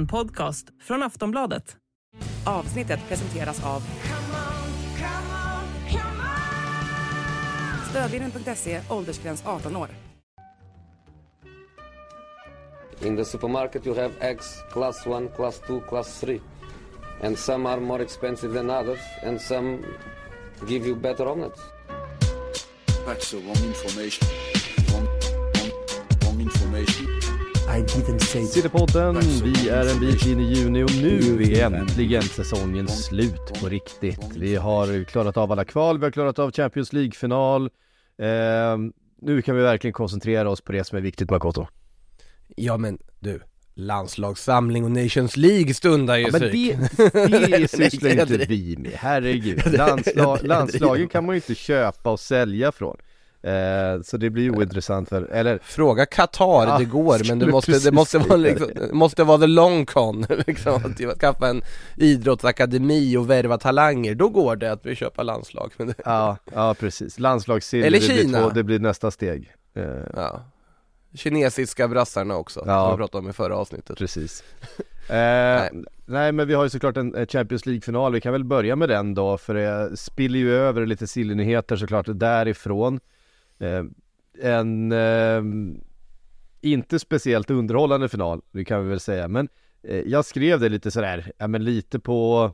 En podcast från Aftonbladet. Avsnittet presenteras av Stödlinjen.se, åldersgräns 18 år. In the supermarket, you have eggs class 1, class 2, class 3. And some are more expensive than others, and some give you better omelets. That's the wrong information. Wrong, wrong, wrong information. I didn't say Citypodden, vi är en bit in i juni och nu är äntligen säsongen slut på riktigt. Vi har klarat av alla kval, vi har klarat av Champions League-final. Eh, nu kan vi verkligen koncentrera oss på det som är viktigt Makoto. Ja men du, landslagssamling och Nations League stundar ju Ja, men det, det sysslar ju inte vi med, herregud. det- Landsla, det- det- landslagen kan man ju inte köpa och sälja från. Eh, så det blir ju ointressant för, eller Fråga Qatar, Ja, det går men det måste, det måste vara liksom, måste vara the long con liksom, att skaffa en idrottsakademi och värva talanger, då går det att vi köpa landslag men det, ja, ja precis. Landslagssilver, Eller det blir, Kina. två, det blir nästa steg. Eh, ja. Kinesiska brassarna också, Ja. som vi pratade om i förra avsnittet Precis. Eh, nej. men vi har ju såklart en en Champions League-final, vi kan väl börja med den då för det spiller ju över lite sillynyheter såklart därifrån. Eh, en eh, inte speciellt underhållande final, det kan vi väl säga, men eh, jag skrev det lite sådär, ja men lite på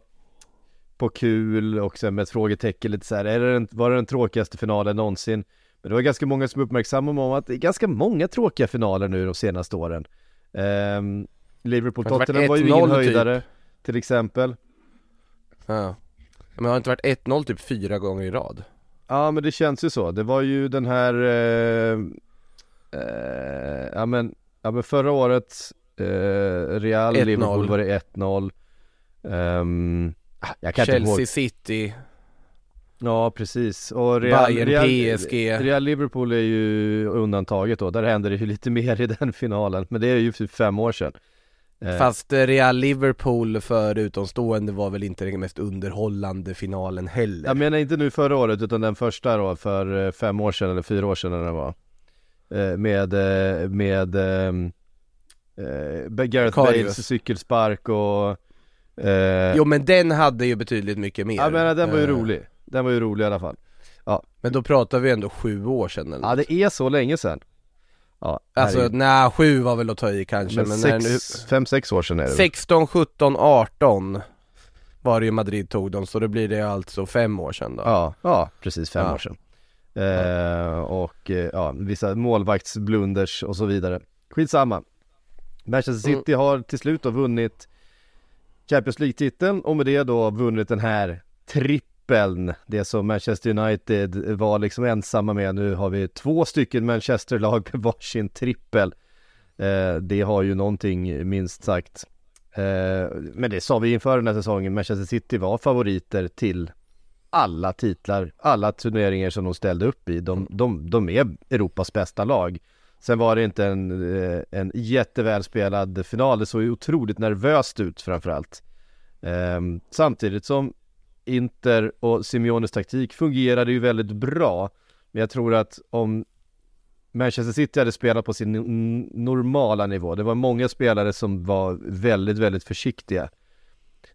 på kul och sen med ett frågetecken lite såhär, är det den, var det den tråkigaste finalen någonsin? Men det var ganska många som uppmärksammade om att det är ganska många tråkiga finaler nu de senaste åren. Ehm, Liverpool-Tottenham var ju ingen 1-0 typ. höjdare till exempel. ja. Men har det inte varit 1-0 typ fyra gånger i rad? Ja men det känns ju så. Det var ju den här eh, eh, ja, men, ja men förra året eh, Real 1-0. Liverpool var det 1-0 Ehm, ah, Jag kan inte Chelsea ihåg City, Ja precis. Och Real, Bayern, Real, PSG. Real Liverpool är ju undantaget då, där händer det ju lite mer i den finalen. Men det är ju för fem år sedan Fast eh, Real Liverpool för utomstående var väl inte den mest underhållande finalen heller? Jag menar inte nu förra året utan den första då för eh, fem år sedan eller fyra år sedan när det var. Eh, Med, eh, med ehm, eh, Gareth. Bales cykelspark och eh, Jo men den hade ju betydligt mycket mer. Jag menar den var ju Eh, rolig. Den var ju rolig i alla fall. Men då pratar vi ändå sju år sedan eller Ja det är så länge sedan Ja, Alltså herregud. nej, sju var väl att ta i kanske men men, när nu sex, fem, sex år sedan är det väl? 16, 17, 18 var det ju Madrid tog dem så då blir det alltså fem år sedan då Ja, ja precis fem Ja. år sedan eh, Och eh, ja, vissa målvaktsblunders och så vidare Skitsamma Manchester Mm. City har till slut då vunnit Champions League-titeln och med det då vunnit den här trippeln Det som Manchester United var liksom ensamma med Nu har vi två stycken Manchester-lag med varsin trippel eh, Det har ju någonting minst sagt eh, Men det sa vi inför den här säsongen Manchester City var favoriter till alla titlar, alla turneringar som de ställde upp i. De, de, de är Europas bästa lag. Sen var det inte en, eh, en jättevälspelad final, det såg ju otroligt nervöst ut framförallt. Ehm, samtidigt som Inter och Simeones taktik fungerade ju väldigt bra. Men jag tror att om Manchester City hade spelat på sin normala nivå, det var många spelare som var väldigt, väldigt försiktiga.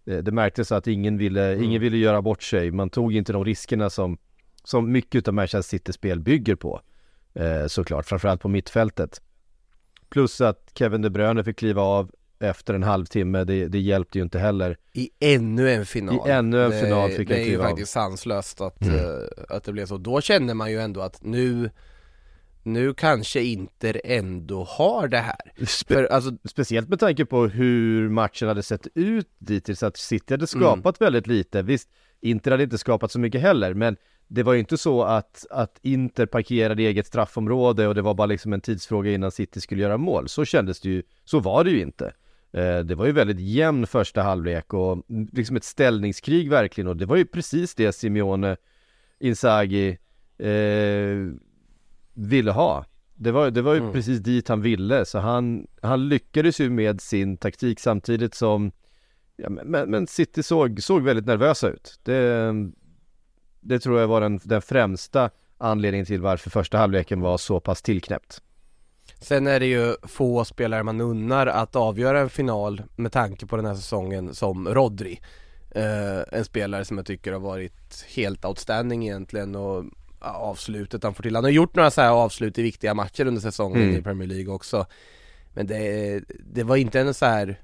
Det, det märktes att ingen ville, ingen ville göra bort sig, man tog inte de riskerna som, som mycket av Manchester City spel bygger på. Eh, såklart, framförallt på mittfältet. Plus att Kevin De Bruyne fick kliva av efter en halvtimme, det, det hjälpte ju inte heller. I ännu en final I ännu en det, final fick Det han är ju faktiskt sanslöst att, Mm. eh, att det blev så Då känner man ju ändå att nu Nu kanske Inter ändå har det här Spe- För alltså, Speciellt med tanke på hur matchen hade sett ut dittills, att City hade skapat väldigt lite. Visst, Inter hade inte skapat så mycket heller, men det var ju inte så att, att Inter parkerade i eget straffområde och det var bara liksom en tidsfråga innan City skulle göra mål. Så kändes det ju, så var det ju inte. Eh, Det var ju väldigt jämn första halvlek och liksom ett ställningskrig verkligen och det var ju precis det Simeone, Inzaghi eh, ville ha. Det var, det var ju Mm. precis dit han ville, så han, han lyckades ju med sin taktik samtidigt som ja, men- men, men City såg, såg väldigt nervösa ut. Det, det tror jag var den, den främsta anledningen till varför första halvleken var så pass tillknäppt. Sen är det ju få spelare man unnar att avgöra en final med tanke på den här säsongen som Rodri. Eh, en spelare som jag tycker har varit helt outstanding egentligen och avslutet han får till. Han har gjort några så här avslut i viktiga matcher under säsongen Mm. i Premier League också. Men det, det var inte en så här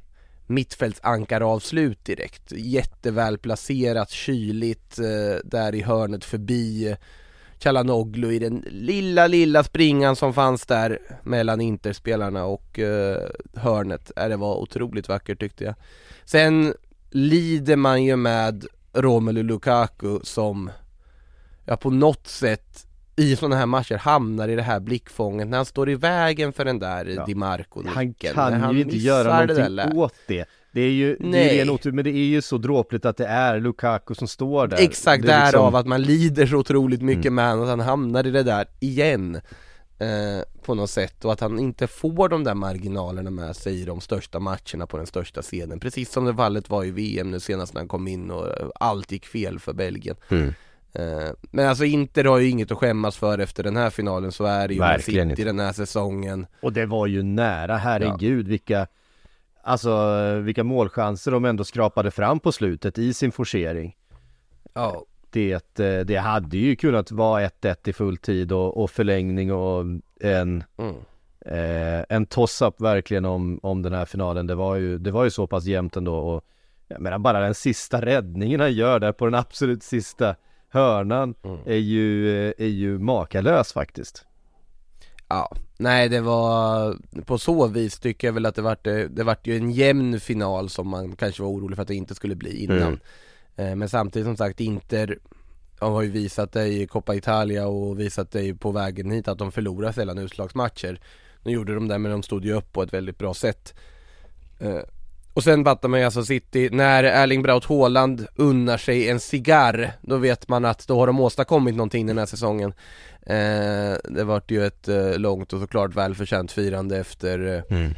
mittfältsankaravslut direkt. Jätteväl placerat, kyligt, eh, där i hörnet förbi Chalanoglu i den lilla, lilla springan som fanns där mellan Interspelarna och eh, hörnet. Äh, det var otroligt vackert tyckte jag. Sen lider man ju med Romelu Lukaku som ja, på något sätt i sådana här matcher hamnar i det här blickfånget när han står i vägen för den där Ja. Di Marco Han kan han ju inte göra någonting åt det. Det är ju, det Nej. är en otur, men det är ju så dråpligt att det är Lukaku som står där. Exakt, det är därav liksom- att man lider så otroligt mycket Mm. med honom, att han hamnar i det där igen eh, På något sätt och att han inte får de där marginalerna med sig i de största matcherna på den största scenen Precis som det fallet var i VM nu senast när han kom in och eh, allt gick fel för Belgien Mm. eh, Men alltså Inter har ju inget att skämmas för efter den här finalen, så är det ju Verkligen City inte. den här säsongen Och det var ju nära, herregud vilka Alltså vilka målchanser de ändå skrapade fram på slutet i sin forcering. Ja, Det, eh, det hade ju kunnat vara 1-1 i fulltid och, och förlängning och en mm. eh, En toss-up verkligen om, om den här finalen. Det var ju, det var ju så pass jämnt ändå och Jag menar bara den sista räddningen han gör där på den absolut sista hörnan Mm. är ju, eh, är ju makalös faktiskt. Ja, nej det var på så vis tycker jag väl att det vart, det, det vart ju en jämn final som man kanske var orolig för att det inte skulle bli innan. Mm. Eh, Men samtidigt som sagt Inter de har ju visat det i Coppa Italia och visat det på vägen hit att de förlorar sällan utslagsmatcher. Nu gjorde de det men de stod ju upp på ett väldigt bra sätt. Och sen fattar man ju alltså City, när Erling Braut Haaland unnar sig en cigarr Då vet man att då har de åstadkommit någonting den här säsongen. Eh, Det vart ju ett eh, långt och såklart välförtjänt firande efter eh,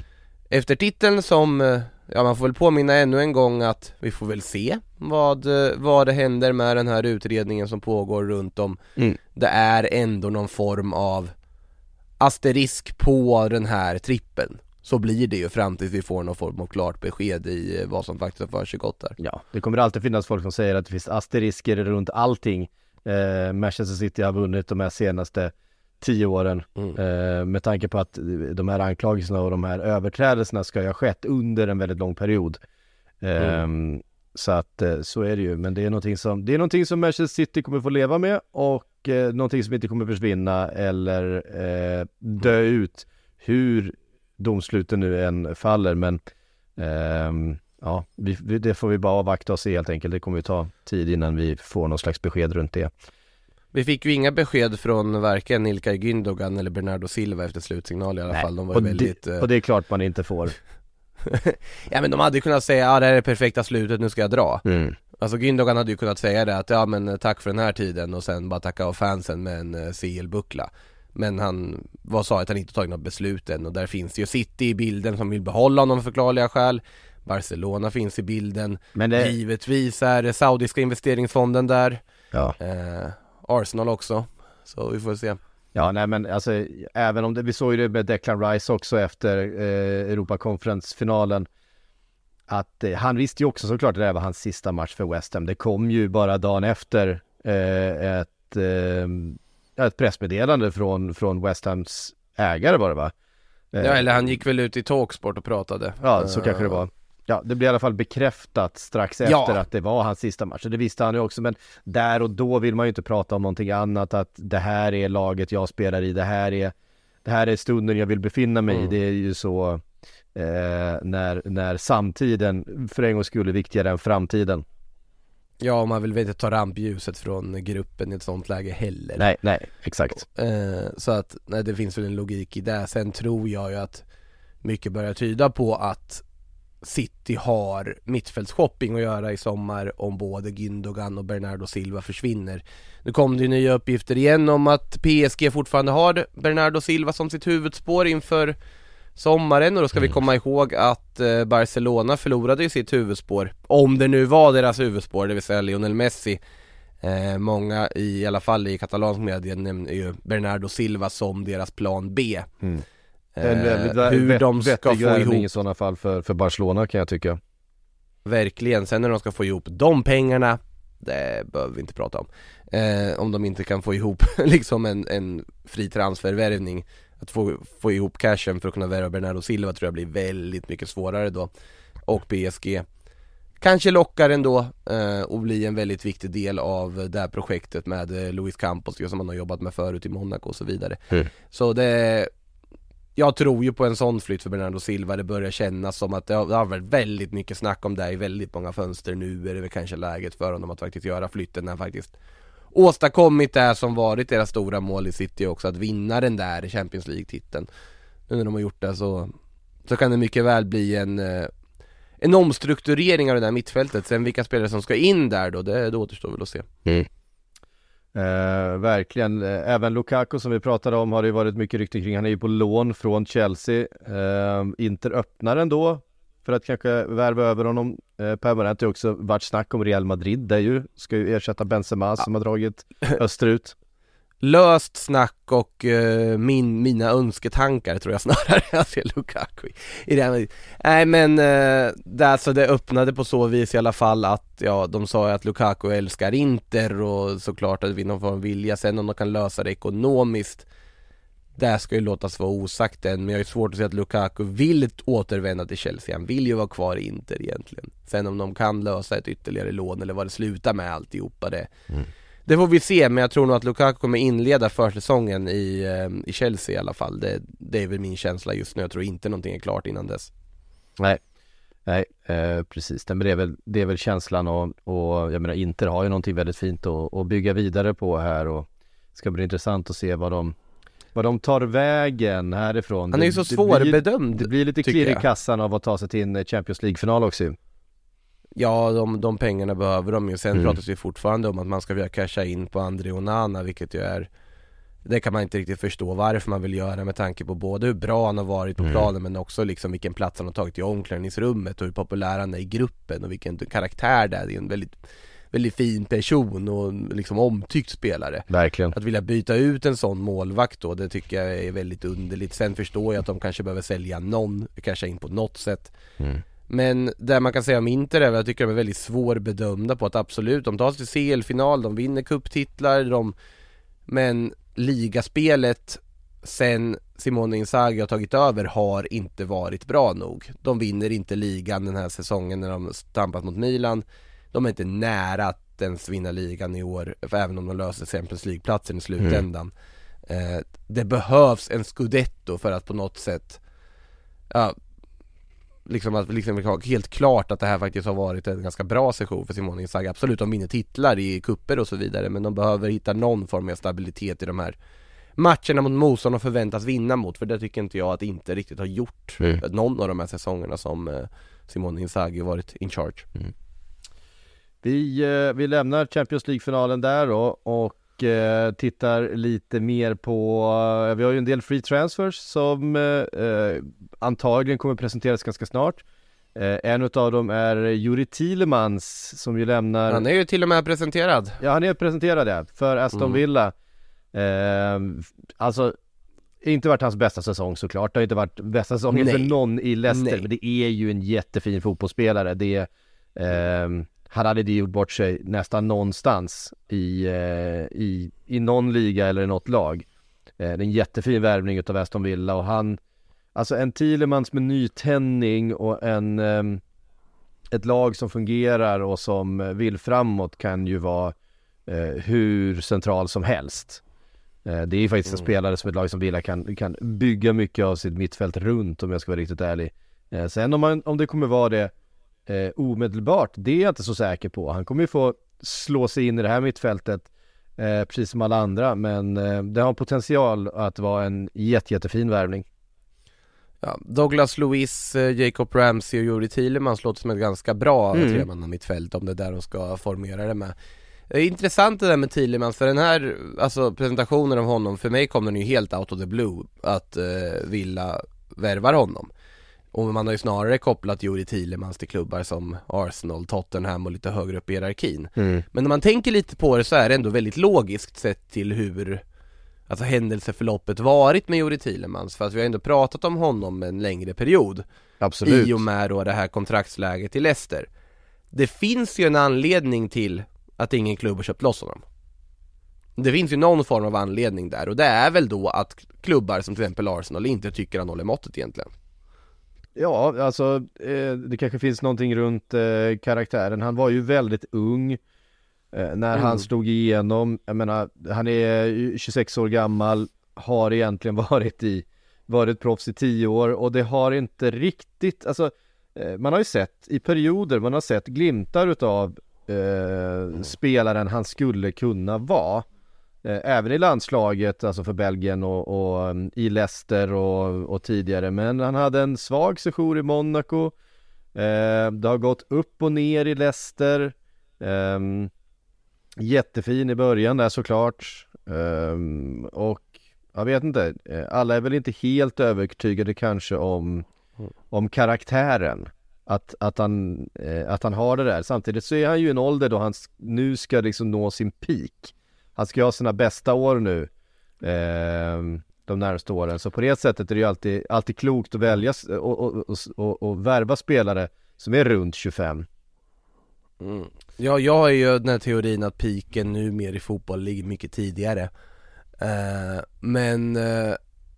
Efter titeln som, eh, ja man får väl påminna ännu en gång att vi får väl se vad, eh, vad det händer med den här utredningen som pågår runt om. Mm. Det är ändå någon form av asterisk på den här trippen Så blir det ju fram tills vi får någon form av klart besked i eh, vad som faktiskt har försiggått där. Ja, det kommer alltid finnas folk som säger att det finns asterisker runt allting eh, Manchester City har vunnit de här senaste tio åren Mm. eh, Med tanke på att de här anklagelserna och de här överträdelserna ska ju ha skett under en väldigt lång period. Eh, Så att eh, så är det ju, men det är någonting som, det är någonting som Manchester City kommer få leva med och eh, någonting som inte kommer försvinna eller eh, dö ut hur domsluten nu än faller men ehm, Ja, vi, det får vi bara avvakta och se helt enkelt. Det kommer ju ta tid innan vi får någon slags besked runt det. Vi fick ju inga besked från varken Ilkay Gündogan eller Bernardo Silva efter slutsignal i alla fall De var och, väldigt det, eh, och det är klart man inte får. Ja men de hade ju kunnat säga, ja det här är det perfekta slutet, nu ska jag dra Mm. Alltså Gündogan hade ju kunnat säga det att ja men eh, tack för den här tiden och sen bara tacka av fansen med en eh, CL-buckla Men han vad sa att han inte tagit något beslut än och där finns ju City i bilden som vill behålla honom av förklarliga skäl Barcelona finns i bilden Men det, Givetvis är det saudiska investeringsfonden där ja. eh, Arsenal också Så vi får se ja, nej men alltså även om det, vi såg ju det med Declan Rice också efter eh, Europakonferensfinalen. Att eh, han visste ju också såklart att det här var hans sista match för West Ham. Det kom ju bara dagen efter eh, ett, eh, ett pressmeddelande från, från West Hams ägare var det va? Eh, Ja eller han gick väl ut i Talksport och pratade Ja, så Eh, kanske det var. Ja, det blev i alla fall bekräftat strax Ja. efter att det var hans sista match. Och det visste han ju också, men där och då vill man ju inte prata om någonting annat. Att det här är laget jag spelar i, det här är, det här är stunden jag vill befinna mig i. Mm. Det är ju så eh, när, när samtiden för en gång skulle viktigare än framtiden. Ja, man vill väl inte ta rampljuset från gruppen i ett sånt läge heller Nej, nej, exakt. Eh, så att, nej det finns väl en logik i det. Sen tror jag ju att mycket börjar tyda på att City har mittfältsshopping att göra i sommar om både Gündogan och Bernardo Silva försvinner. Nu kom det ju nya uppgifter igen om att PSG fortfarande har Bernardo Silva som sitt huvudspår inför sommaren och då ska vi komma ihåg att eh, Barcelona förlorade ju sitt huvudspår, om det nu var deras huvudspår, det vill säga Lionel Messi. Eh, många i, i alla fall i katalansk media nämner ju Bernardo Silva som deras plan B. Mm. En väldigt Eh, hur de ska få ihop i sådana fall för, för Barcelona kan jag tycka. Verkligen, sen när de ska få ihop de pengarna Det behöver vi inte prata om. Eh, Om de inte kan få ihop liksom en, en fri transfervärvning Att få, få ihop cashen för att kunna värva Bernardo Silva tror jag blir väldigt mycket svårare då. Och PSG Kanske lockar ändå eh, och blir en väldigt viktig del av det här projektet med eh, Luis Campos som man har jobbat med förut i Monaco och så vidare. Mm. Så det jag tror ju på en sån flytt för Bernardo Silva, det börjar kännas som att det har, det har varit väldigt mycket snack om det i väldigt många fönster. Nu är det väl kanske läget för honom att faktiskt göra flytten när han faktiskt åstadkommit det som varit deras stora mål i City också, att vinna den där Champions League-titeln. Nu när de har gjort det så, så kan det mycket väl bli en eh, en omstrukturering av det där mittfältet, sen vilka spelare som ska in där då, det, det återstår väl att se. Eh, verkligen, Eh, även Lukaku som vi pratade om har det ju varit mycket rykte kring, han är ju på lån från Chelsea. Eh, Inter öppnar ändå för att kanske värva över honom eh, permanent. Det har också varit snack om Real Madrid, där ju ska ju ersätta Benzema som har dragit österut. Löst snack och eh, min, mina önsketankar tror jag snarare jag ser Lukaku i, det här. Nej men eh, det, alltså det öppnade på så vis i alla fall att ja de sa ju att Lukaku älskar Inter och såklart att vi någon form av vilja sen om de kan lösa det ekonomiskt Det ska ju låtas vara osagt än men jag ju svårt att se att Lukaku vill återvända till Chelsea, han vill ju vara kvar i Inter egentligen. Sen om de kan lösa ett ytterligare lån eller vad det slutar med alltihopa det det får vi se, men jag tror nog att Lukaku kommer inleda försäsongen i, eh, i Chelsea i alla fall. Det, det är väl min känsla just nu, jag tror inte någonting är klart innan dess. Nej, nej eh, precis. Men det är väl, det är väl känslan och, och jag menar Inter har ju någonting väldigt fint att, att bygga vidare på här och det ska bli intressant att se vad de, vad de tar vägen härifrån. Han är ju Det- så det svårbedömd Det blir lite klirr i kassan av att ta sig till en Champions League-final också. Ja, de, de pengarna behöver de ju. Sen Mm. pratas det ju fortfarande om att man ska vilja casha in på André Onana, vilket ju är Det kan man inte riktigt förstå varför man vill göra med tanke på både hur bra han har varit på Mm. planen men också liksom vilken plats han har tagit i omklädningsrummet och hur populär han är i gruppen och vilken karaktär det är. Det är en väldigt, väldigt fin person och liksom omtyckt spelare. Verkligen. Att vilja byta ut en sån målvakt då, det tycker jag är väldigt underligt. Sen förstår jag att de kanske behöver sälja någon, casha in på något sätt. Mm. Men det man kan säga om Inter är jag tycker de är väldigt svårbedömda på att absolut, de tar sig till CL-final, de vinner cuptitlar, de Men ligaspelet sen Simone Inzaghi har tagit över har inte varit bra nog. De vinner inte ligan den här säsongen när de stampat mot Milan. De är inte nära att ens vinna ligan i år, för även om de löser Champions League-platsen i slutändan. Eh, det behövs en scudetto för att på något sätt Ja Liksom att liksom helt klart att det här faktiskt har varit en ganska bra session för Simone Inzaghi Absolut, de vinner titlar i kupper och så vidare men de behöver hitta någon form av stabilitet i de här matcherna mot motstånd de förväntas vinna mot för det tycker inte jag att inte riktigt har gjort Mm. någon av de här säsongerna som eh, Simone Inzaghi varit in charge Vi, eh, vi lämnar Champions League-finalen där då och eh, tittar lite mer på, eh, vi har ju en del free transfers som antagligen kommer presenteras ganska snart. En utav dem är Juri Thielemans som ju lämnar Han är ju till och med presenterad Ja han är presenterad ja, för Aston Mm. Villa eh, Alltså inte varit hans bästa säsong såklart, det har inte varit bästa säsongen Nej. för någon i Leicester Nej. Men det är ju en jättefin fotbollsspelare Det eh, Han hade inte gjort bort sig nästan någonstans i, eh, i, i någon liga eller i något lag eh, Det är en jättefin värvning utav Aston Villa och han Alltså en Thielemans med nytändning och en ehm, ett lag som fungerar och som vill framåt kan ju vara eh, hur central som helst. Det är ju faktiskt en Mm. spelare som ett lag som Villa kan, kan bygga mycket av sitt mittfält runt om jag ska vara riktigt ärlig. Sen om, man, om det kommer vara det eh, omedelbart, det är jag inte så säker på. Han kommer ju få slå sig in i det här mittfältet eh, precis som alla andra men eh, det har potential att vara en jätte, jättefin värvning. ja, Douglas Lewis, eh, Jacob Ramsey och Juri Thielemans låter som ett ganska bra Mm. mm. tremanna mittfält om det är där de ska formera det med Det är intressant det där med Thielemans för den här, alltså presentationen av honom, för mig kom den ju helt out of the blue att eh, Villa värvar honom och man har ju snarare kopplat Juri Thielemans till klubbar som Arsenal, Tottenham och lite högre upp i hierarkin. Men när man tänker lite på det så är det ändå väldigt logiskt sett till hur alltså händelseförloppet varit med Juri Thielemans. För att vi har ändå pratat om honom en längre period. Absolut. i och med då det här kontraktsläget i Leicester. Det finns ju en anledning till att ingen klubb har köpt loss honom. Det finns ju någon form av anledning där. Och det är väl då att klubbar som till exempel Arsenal inte tycker han håller måttet egentligen Ja, alltså eh, det kanske finns någonting runt eh, karaktären. Han var ju väldigt ung eh, när Mm. han slog igenom. Jag menar, han är ju 26 år gammal, har egentligen varit i, varit proffs i 10 år och det har inte riktigt, alltså eh, man har ju sett i perioder, man har sett glimtar utav eh, spelaren han skulle kunna vara. Eh, Även i landslaget, alltså för Belgien och, och um, i Leicester och, och tidigare. Men han hade en svag sejour i Monaco. Eh, det har gått upp och ner i Leicester. Ehm, jättefin i början där såklart. Ehm, och jag vet inte, eh, alla är väl inte helt övertygade kanske om, om karaktären. Att, att, han, eh, att han har det där. Samtidigt så är han ju i en ålder då han nu ska liksom nå sin peak. Han ska ju ha sina bästa år nu eh, de närmaste åren. Så på det sättet är det ju alltid, alltid klokt att välja och, och, och, och, och värva spelare som är runt 25. Mm. Ja, jag har ju den här teorin att piken nu mer i fotboll ligger mycket tidigare eh, Men, eh,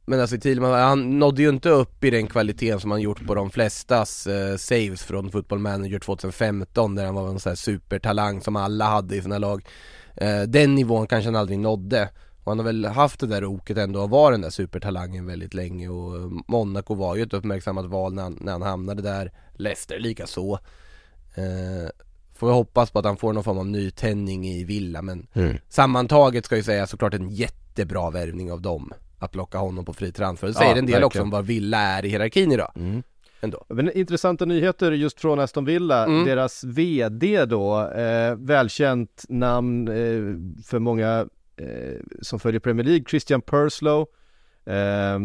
men alltså Thielman, han nådde ju inte upp i den kvaliteten som han gjort på de flestas eh, saves från Football Manager 2015 där han var en sån här supertalang som alla hade i sina lag den nivån kanske han aldrig nådde. Och han har väl haft det där oket ändå att vara den där supertalangen väldigt länge och eh, Monaco var ju ett uppmärksammat val när han, när han hamnade där. Leicester lika så eh, Får vi hoppas på att han får någon form av nytändning i Villa men Sammantaget ska jag säga såklart en jättebra värvning av dem. Att plocka honom på fri transfer. Det säger Ja, en del också verkligen. om vad Villa är i hierarkin idag Ändå Men intressanta nyheter just från Aston Villa. Mm. Deras VD då, eh, välkänt namn eh, för många eh, som följer Premier League, Christian Purslow. Eh,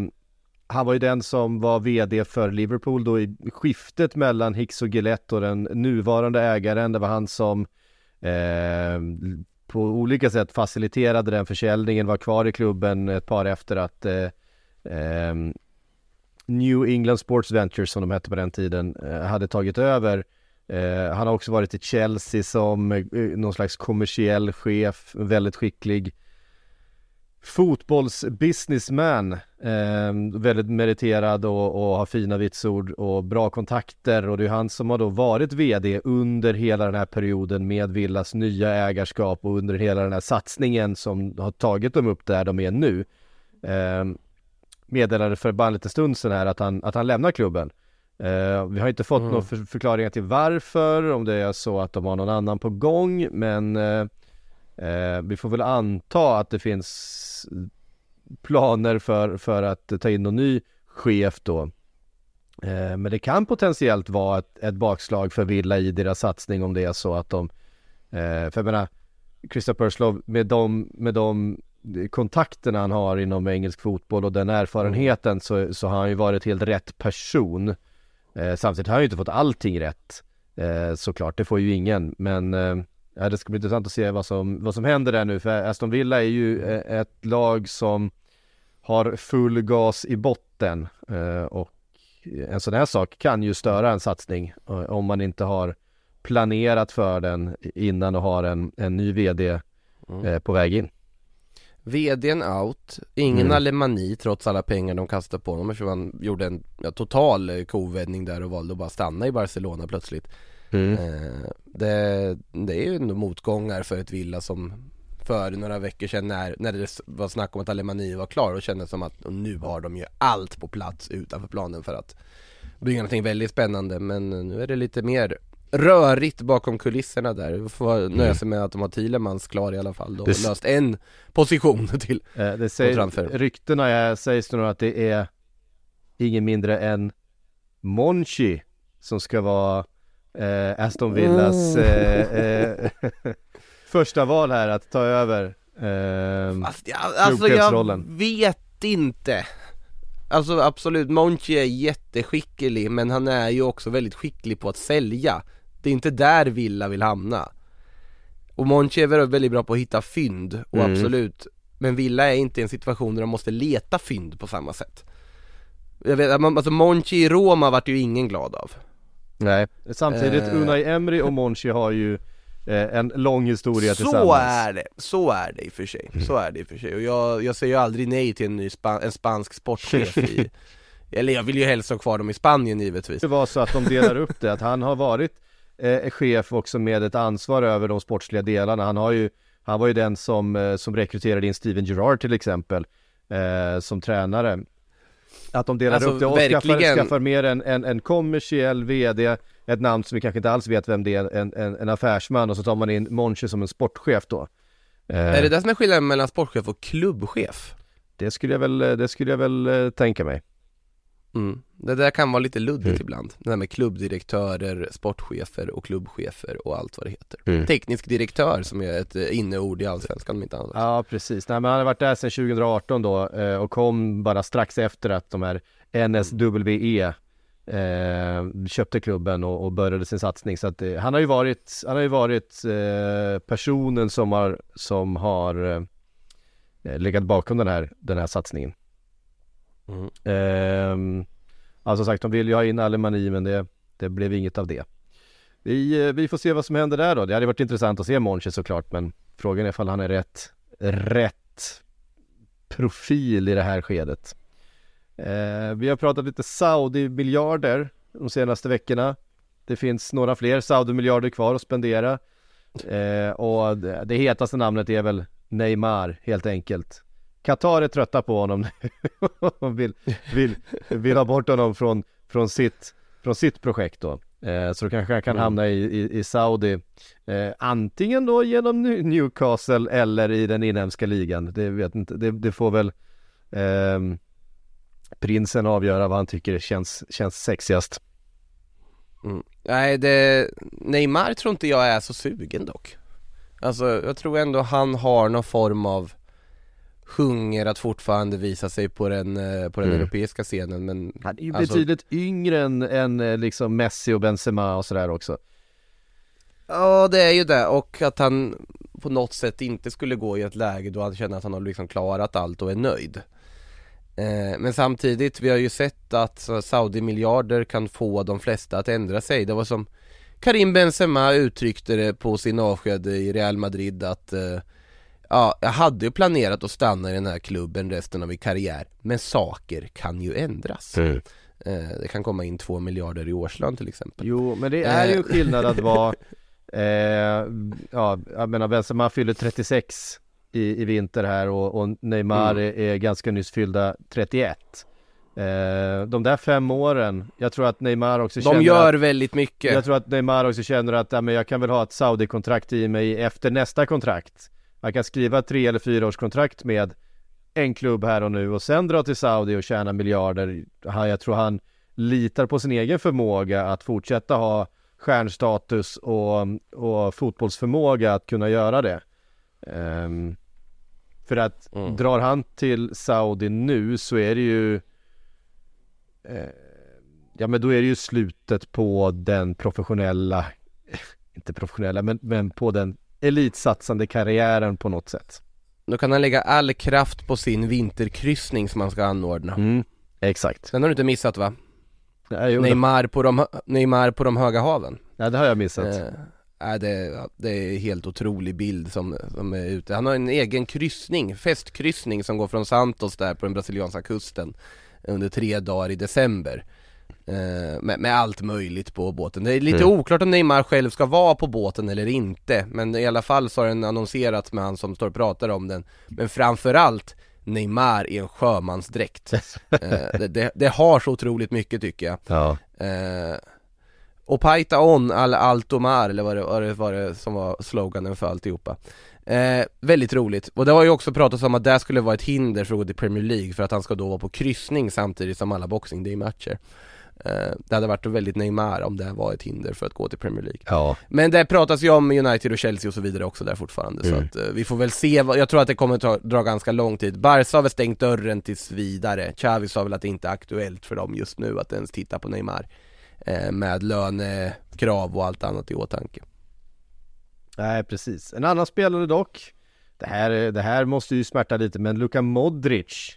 han var ju den som var VD för Liverpool då i skiftet mellan Hicks och Gillette och den nuvarande ägaren. Det var han som eh, på olika sätt faciliterade den försäljningen, var kvar i klubben ett par efter att eh, ehm, New England Sports Ventures som de hette på den tiden eh, hade tagit över. Eh, han har också varit i Chelsea som eh, någon slags kommersiell chef, väldigt skicklig fotbollsbusinessman. Eh, väldigt meriterad och, och har fina vitsord och bra kontakter och det är han som har då varit VD under hela den här perioden med Villas nya ägarskap och under hela den här satsningen som har tagit dem upp där de är nu. Eh, meddelade för bara en liten stund sedan här att han, att han lämnar klubben. Eh, vi har inte fått Mm. några för, förklaringar till varför, om det är så att de har någon annan på gång, men eh, eh, vi får väl anta att det finns planer för, för att ta in någon ny chef då. Eh, men det kan potentiellt vara ett, ett bakslag för Villa i deras satsning om det är så att de, eh, för jag menar, Christian Purslow med de, med de kontakterna han har inom engelsk fotboll och den erfarenheten så, så har han ju varit helt rätt person. Eh, samtidigt har han ju inte fått allting rätt. Eh, såklart, det får ju ingen. Men eh, det ska bli intressant att se vad som, vad som händer där nu. För Aston Villa är ju eh, ett lag som har full gas i botten. Eh, och en sån här sak kan ju störa en satsning eh, om man inte har planerat för den innan och har en, en ny VD eh, på väg in. VDn out, ingen Mm. alemani trots alla pengar de kastade på honom eftersom han gjorde en ja, total eh, kovändning där och valde att bara stanna i Barcelona plötsligt. Eh, det, det är ju ändå motgångar för ett Villa som för några veckor sedan när, när det var snack om att Alemani var klar och kändes som att nu har de ju allt på plats utanför planen för att bygga någonting väldigt spännande. Men eh, nu är det lite mer rörigt bakom kulisserna där. Vi får nöja sig med att de har Thielemans klar i alla fall då Det löst en position till Eh, det säger, ryktena är, sägs nog att det är ingen mindre än Monchi som ska vara eh, Aston Villas eh, eh, första val här att ta över. Eh, Fast jag, alltså jag vet inte. Alltså absolut, Monchi är jätteskicklig men han är ju också väldigt skicklig på att sälja Det är inte där Villa vill hamna. Och Monchi är väl väldigt bra på att hitta fynd och Mm. absolut. Men Villa är inte i en situation där de måste leta fynd på samma sätt. Jag vet, alltså Monchi i Roma vart ju ingen glad av. Nej, samtidigt Eh. Unai Emery och Monchi har ju eh, en lång historia Så tillsammans. är det, så är det i och för sig, så är det i och för sig. Och jag, jag säger ju aldrig nej till en ny spa, en spansk sportchef i Eller jag vill ju helst ha kvar dem i Spanien givetvis. Det var så att de delar upp det, att han har varit eh, chef också med ett ansvar över de sportsliga delarna. Han har ju, han var ju den som, eh, som rekryterade in Steven Gerrard till exempel, eh, som tränare. Att de delar Alltså, upp det och skaffar, verkligen. skaffar mer en, en, en kommersiell vd, ett namn som vi kanske inte alls vet vem det är, en, en, en affärsman och så tar man in Monchi som en sportchef då. Eh, Är det det som är skillnaden mellan sportchef och klubbchef? det skulle jag väl, det skulle jag väl eh, tänka mig. Mm. Det där kan vara lite luddigt Mm. ibland, det här med klubbdirektörer, sportchefer och klubbchefer och allt vad det heter Mm. Teknisk direktör som är ett eh, inneord i Allsvenskan om inte annat Ja precis, nej men han har varit där sedan 2018 då eh, och kom bara strax efter att de här NSWE eh, köpte klubben och, och började sin satsning så att eh, han har ju varit, han har ju varit eh, personen som har, som har eh, legat bakom den här, den här satsningen. Mm. Ehm, alltså sagt, de vill ju ha in Alemani men det, det blev inget av det. Vi, eh, vi får se vad som händer där då. Det hade varit intressant att se Monchi såklart men frågan är ifall han är rätt, rätt profil i det här skedet. Eh, vi har pratat lite Saudi-miljarder de senaste veckorna. Det finns några fler Saudi-miljarder kvar att spendera. Eh, och det, det hetaste namnet är väl Neymar helt enkelt. Qatar är trötta på honom nu och vill, vill, vill ha bort honom från, från, sitt, från sitt projekt då. Eh, så då kanske han kan Mm. hamna i, i, i Saudi eh, antingen då genom New- Newcastle eller i den inhemska ligan. Det vet inte, det, det får väl ehm, prinsen avgöra vad han tycker känns, känns sexigast. Mm. Nej, det, Neymar tror inte jag är så sugen dock Alltså jag tror ändå han har någon form av hunger att fortfarande visa sig på den, eh, på den Mm. europeiska scenen men Han är ju Alltså- betydligt yngre än, än eh, liksom Messi och Benzema och sådär också. Ja det är ju det och att han på något sätt inte skulle gå i ett läge då han känner att han har liksom klarat allt och är nöjd eh, Men samtidigt, vi har ju sett att Saudi-miljarder kan få de flesta att ändra sig Det var som Karim Benzema uttryckte det på sin avsked i Real Madrid att eh, Ja, jag hade ju planerat att stanna i den här klubben resten av min karriär Men saker kan ju ändras eh, Det kan komma in två miljarder i årslön till exempel Jo, men det är ju Eh. skillnad att vara, eh, ja, jag menar Benzema fyller 36 i, i vinter här och, och Neymar Mm. är, är ganska nyss fyllda 31. Eh, de där fem åren, jag tror att Neymar också känner De gör att, väldigt mycket jag tror att Neymar också känner att, ja, men jag kan väl ha ett Saudi-kontrakt i mig efter nästa kontrakt. Jag kan skriva tre eller fyra års kontrakt med en klubb här och nu och sen dra till Saudi och tjäna miljarder. Jag tror han litar på sin egen förmåga att fortsätta ha stjärnstatus och, och fotbollsförmåga att kunna göra det. Ehm, för att Mm. drar han till Saudi nu så är det ju eh, Ja men då är det ju slutet på den professionella Inte professionella men, men på den elitsatsande karriären på något sätt. Då kan han lägga all kraft på sin vinterkryssning som han ska anordna Mm, exakt. Den har du inte missat va? Nej, Neymar på, de, Neymar på de höga haven nej, det har jag missat. eh, nej, det, det är helt otrolig bild som, som är ute Han har en egen kryssning, festkryssning som går från Santos där på den brasilianska kusten Under tre dagar i december med, med allt möjligt på båten. Det är lite Mm. oklart om Neymar själv ska vara på båten eller inte Men i alla fall så har den annonserats med han som står och pratar om den. Men framförallt Neymar i en sjömansdräkt. Eh, det, det, det har så otroligt mycket tycker jag. Ja. eh, Och Paita on al alto mar eller vad det, vad det var det som var sloganen för alltihopa. Eh, Väldigt roligt, och det har ju också pratats om att det skulle vara ett hinder för att gå till Premier League för att han ska då vara på kryssning samtidigt som alla Boxing Day-matcher eh, Det hade varit väldigt Neymar om det var ett hinder för att gå till Premier League Ja. men det pratas ju om United och Chelsea och så vidare också där fortfarande så Mm. att eh, vi får väl se, vad, jag tror att det kommer ta, dra ganska lång tid Barca har väl stängt dörren tills vidare Xavi sa väl att det inte är aktuellt för dem just nu att ens titta på Neymar eh, Med lönekrav och allt annat i åtanke Nej, precis. En annan spelare dock det här, det här måste ju smärta lite, men Luka Modric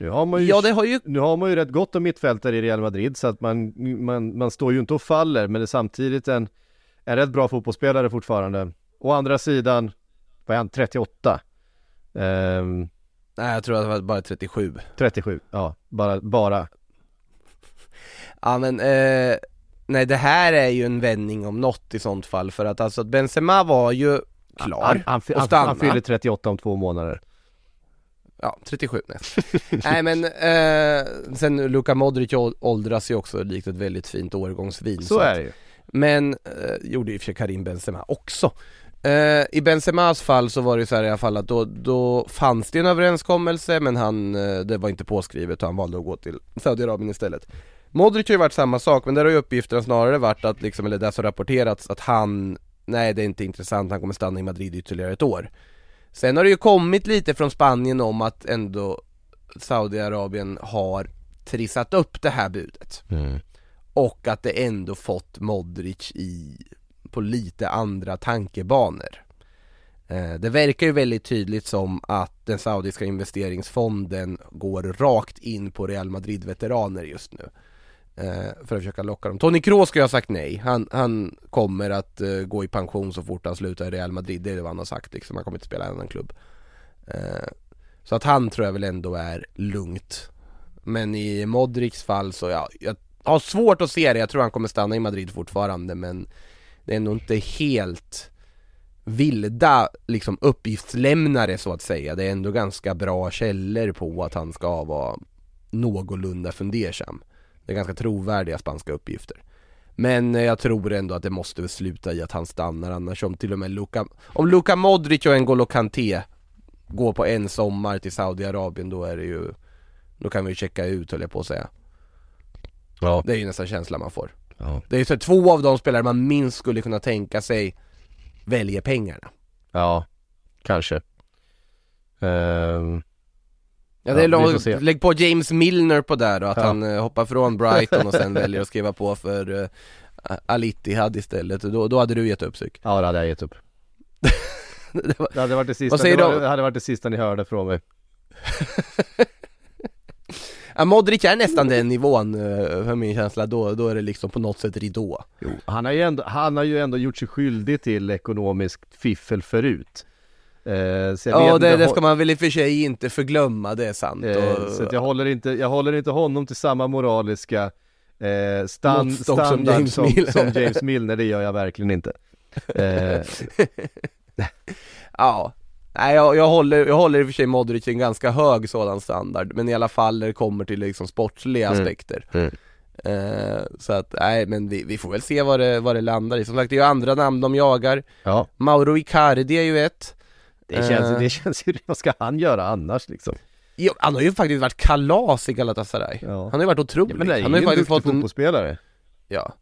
Nu har man ju, Ja det har ju nu har man ju rätt gott om mittfältare i Real Madrid så att man, man, man står ju inte och faller men det är samtidigt en, en rätt bra fotbollsspelare fortfarande. Å andra sidan, vad är han, 38? Ehm, Nej jag tror att det var bara 37 37, ja, bara, bara. Ja men, eh, nej det här är ju en vändning om något i sånt fall för att alltså Benzema var ju klar Han, han, och han, stanna. han fyller 38 om två månader. Ja, 37 nej. nej men, eh, sen Luka Modric åldras ju också likt ett väldigt fint årgångsvin Så att- är det ju. Men, eh, gjorde och för sig Karim Benzema också eh, I Benzemas fall så var det ju så här i alla fall att då, då fanns det en överenskommelse men han, eh, det var inte påskrivet och han valde att gå till Saudiarabien istället Modric har ju varit samma sak men där har ju uppgifterna snarare varit att liksom, eller det som rapporterats att han Nej det är inte intressant, han kommer stanna i Madrid ytterligare ett år Sen har det ju kommit lite från Spanien om att ändå Saudiarabien har trissat upp det här budet. Och att det ändå fått Modric i, på lite andra tankebanor. Eh, Det verkar ju väldigt tydligt som att den saudiska investeringsfonden går rakt in på Real Madrid-veteraner just nu Eh, för att försöka locka dem. Toni Kroos ska jag ha sagt nej, han, han kommer att uh, gå i pension så fort han slutar i Real Madrid, det är vad han har sagt liksom, han kommer inte spela i en annan klubb. Uh, Så att han tror jag väl ändå är lugnt. Men i Modrics fall så, ja, jag har svårt att se det, jag tror han kommer stanna i Madrid fortfarande men Det är nog inte helt vilda liksom uppgiftslämnare så att säga. Det är ändå ganska bra källor på att han ska vara någorlunda fundersam. Det är ganska trovärdiga spanska uppgifter Men eh, jag tror ändå att det måste sluta i att han stannar annars om till och med Luka Om Luka Modric och N'Golo Kanté Går på en sommar till Saudiarabien då är det ju Då kan vi checka ut höll jag på att säga Ja. Det är ju nästan känslan man får Ja. Det är ju så två av de spelare man minst skulle kunna tänka sig Väljer pengarna Ja, kanske. Ehm, Ja det är Ja, långt, lägg på James Milner på där då, att Ja. han eh, hoppar från Brighton och sen väljer att skriva på för uh, Al Ittihad istället, då, då hade du gett upp psyk ja, det hade jag gett upp. Det var- Det hade varit det sista, Vad säger det, var, det hade varit det sista ni hörde från mig. ja, Modric är nästan den nivån eh, för min känsla, då, då är det liksom på något sätt ridå Jo. Han har ju ändå, han har ju ändå gjort sig skyldig till ekonomiskt fiffel förut. Eh, Ja det, det ska man väl i och för sig inte förglömma, det är sant Eh, och, så jag håller inte, jag håller inte honom till samma moraliska eh, stand, Måttstock som standard James som, som James Milner, det gör jag verkligen inte. Eh, Ja, nej jag, jag, håller, jag håller i och för sig Modric till en ganska hög sådan standard Men i alla fall när det kommer till liksom sportsliga Mm. aspekter Mm. eh, Så att, nej men vi, vi får väl se vad det, vad det landar i Som sagt det är ju andra namn de jagar ja, Mauro Icardi är ju ett det känns, Eh. det känns ju, vad ska han göra annars liksom? jo, Han har ju faktiskt varit kalas i Galatasaray Ja. Han har ju varit otrolig, Ja, är han har ju faktiskt fått en, fotbollsspelare. ja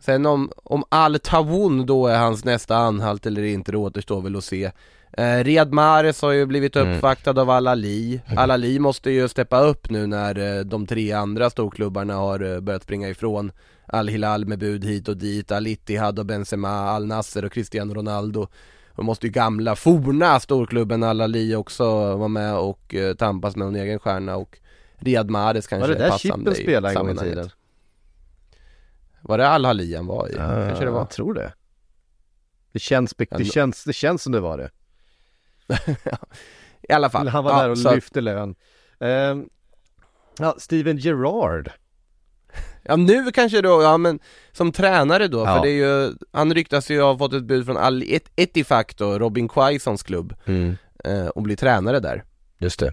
Sen om, om Al Tawun då är hans nästa anhalt eller inte, det återstår väl att se eh, Riyad Mahrez har ju blivit Mm. uppvaktad av Al-Ali Al-Ali måste ju steppa upp nu när eh, de tre andra storklubbarna har eh, börjat springa ifrån Al-Hilal med bud hit och dit, Al-Ittihad och Benzema, Al-Nasser och Cristiano Ronaldo Då måste ju gamla, forna storklubben Al-Ali också vara med och eh, tampas med en egen stjärna och Riyad Mahrez kanske Var det är där Chippen spelade en gång i tiden? Var det Al-Ali han var i? kanske det var Jag tror det. Det känns, det känns, det känns som det var det. I alla fall Han var Ja, där och så lyfte lön. Ehm, ja, Steven Gerrard. Ja nu kanske då, ja men som tränare då, Ja. för det är ju, han ryktas ju ha fått ett bud från Al Et- Ettifaq då, Robin Quaisons klubb, eh, och bli tränare där Just det.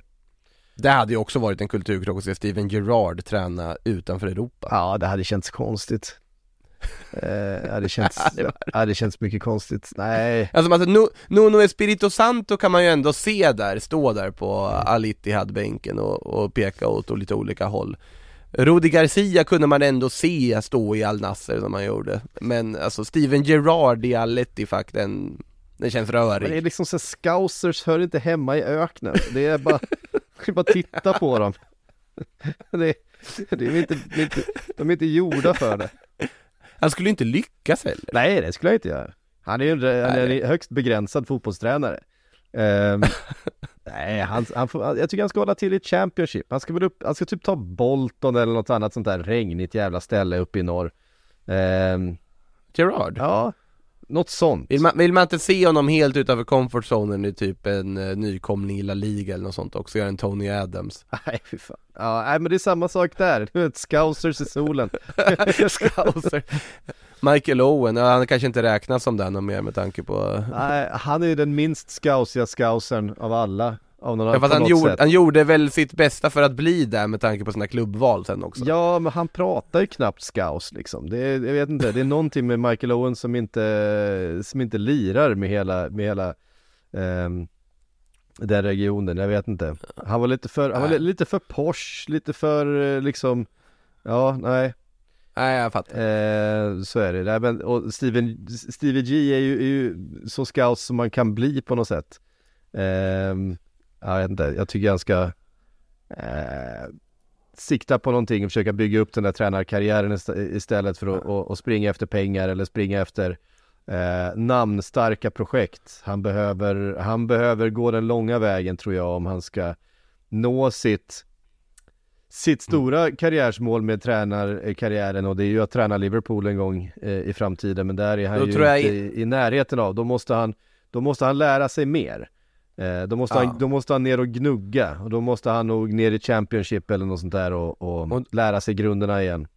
Det hade ju också varit en kulturkrock att se Steven Gerrard träna utanför Europa Ja, det hade känts konstigt. Eh, det hade känts, Ja, det var ja, det känns mycket konstigt. Nej. Alltså, alltså Nu- Nuno Espirito Santo kan man ju ändå se där, stå där på Al Ittihad-bänken och, och peka åt lite olika håll Rudi Garcia kunde man ändå se stå i Al Nasser som han gjorde Men alltså Steven Gerrard i Al Ettifaq, den, den känns rörig Men det är liksom så scousers hör inte hemma i öknen. Det är bara, det är bara titta på dem. Det, det är inte, det är inte, de är inte gjorda för det. Han skulle inte lyckas heller Nej, det skulle jag inte göra. Han är ju en, han en högst begränsad fotbollstränare. Ehm, nej, han, han får, jag tycker han ska hålla till i Championship. Han ska väl upp, han ska typ ta Bolton eller något annat sånt där regnigt jävla ställe uppe i norr. Ehm, Gerard? ja, något sånt. Vill man, vill man inte se honom helt utanför comfort zonen i typ en uh, nykomling i La Liga eller något sånt också, göra en Tony Adams Nej, fy fan. Ja, nej, men det är samma sak där. Du vet, Scousers i solen. Scouser Michael Owen, han kanske inte räknas som den mer med tanke på nej, han är ju den minst scousiga scousern av alla. Av någon, Ja, fast han, gjorde, han gjorde väl sitt bästa för att bli där med tanke på sina klubbval sen också Ja, men han pratar ju knappt scouse liksom. Det är, jag vet inte, det är någonting med Michael Owen som inte, som inte lirar med hela, med hela ehm, den regionen, jag vet inte. Han var lite för, han var li- lite för posh, lite för eh, liksom, ja, nej, Nej jag fattar eh, så är det. Nej, men, och Steven, Stevie G är ju, är ju så scout som man kan bli på något sätt. Ja, jag vet inte, jag tycker han ska eh, sikta på någonting och försöka bygga upp den där tränarkarriären ist- istället för att och, och springa efter pengar eller springa efter eh, namnstarka projekt. Han behöver, han behöver gå den långa vägen tror jag om han ska nå sitt sitt stora karriärsmål med tränarkarriären och det är ju att träna Liverpool en gång eh, i framtiden men där är han Då ju jag inte i- i, närheten av. Då måste han, då måste han lära sig mer. Eh, då, måste Ja. han, då måste han ner och gnugga och då måste han nog ner i Championship eller något sånt där och, och, Och- lära sig grunderna igen.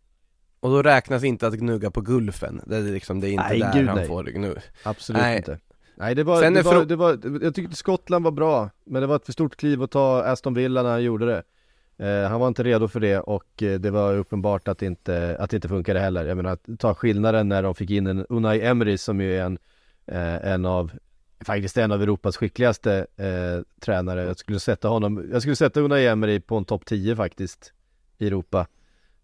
Och då räknas inte att gnugga på Gulfen, det är liksom, det är inte Nej, där gud, han nej. får gnugga Absolut Nej. inte. Nej det var, Sen det var, det var, jag tyckte Skottland var bra, men det var ett för stort kliv att ta Aston Villa när han gjorde det. Eh, han var inte redo för det och eh, det var uppenbart att det inte, att det inte funkade heller. Jag menar, att ta skillnaden när de fick in en Unai Emery som ju är en, eh, en av, faktiskt en av Europas skickligaste eh, tränare. Jag skulle sätta honom, jag skulle sätta Unai Emery på en topp 10 faktiskt i Europa.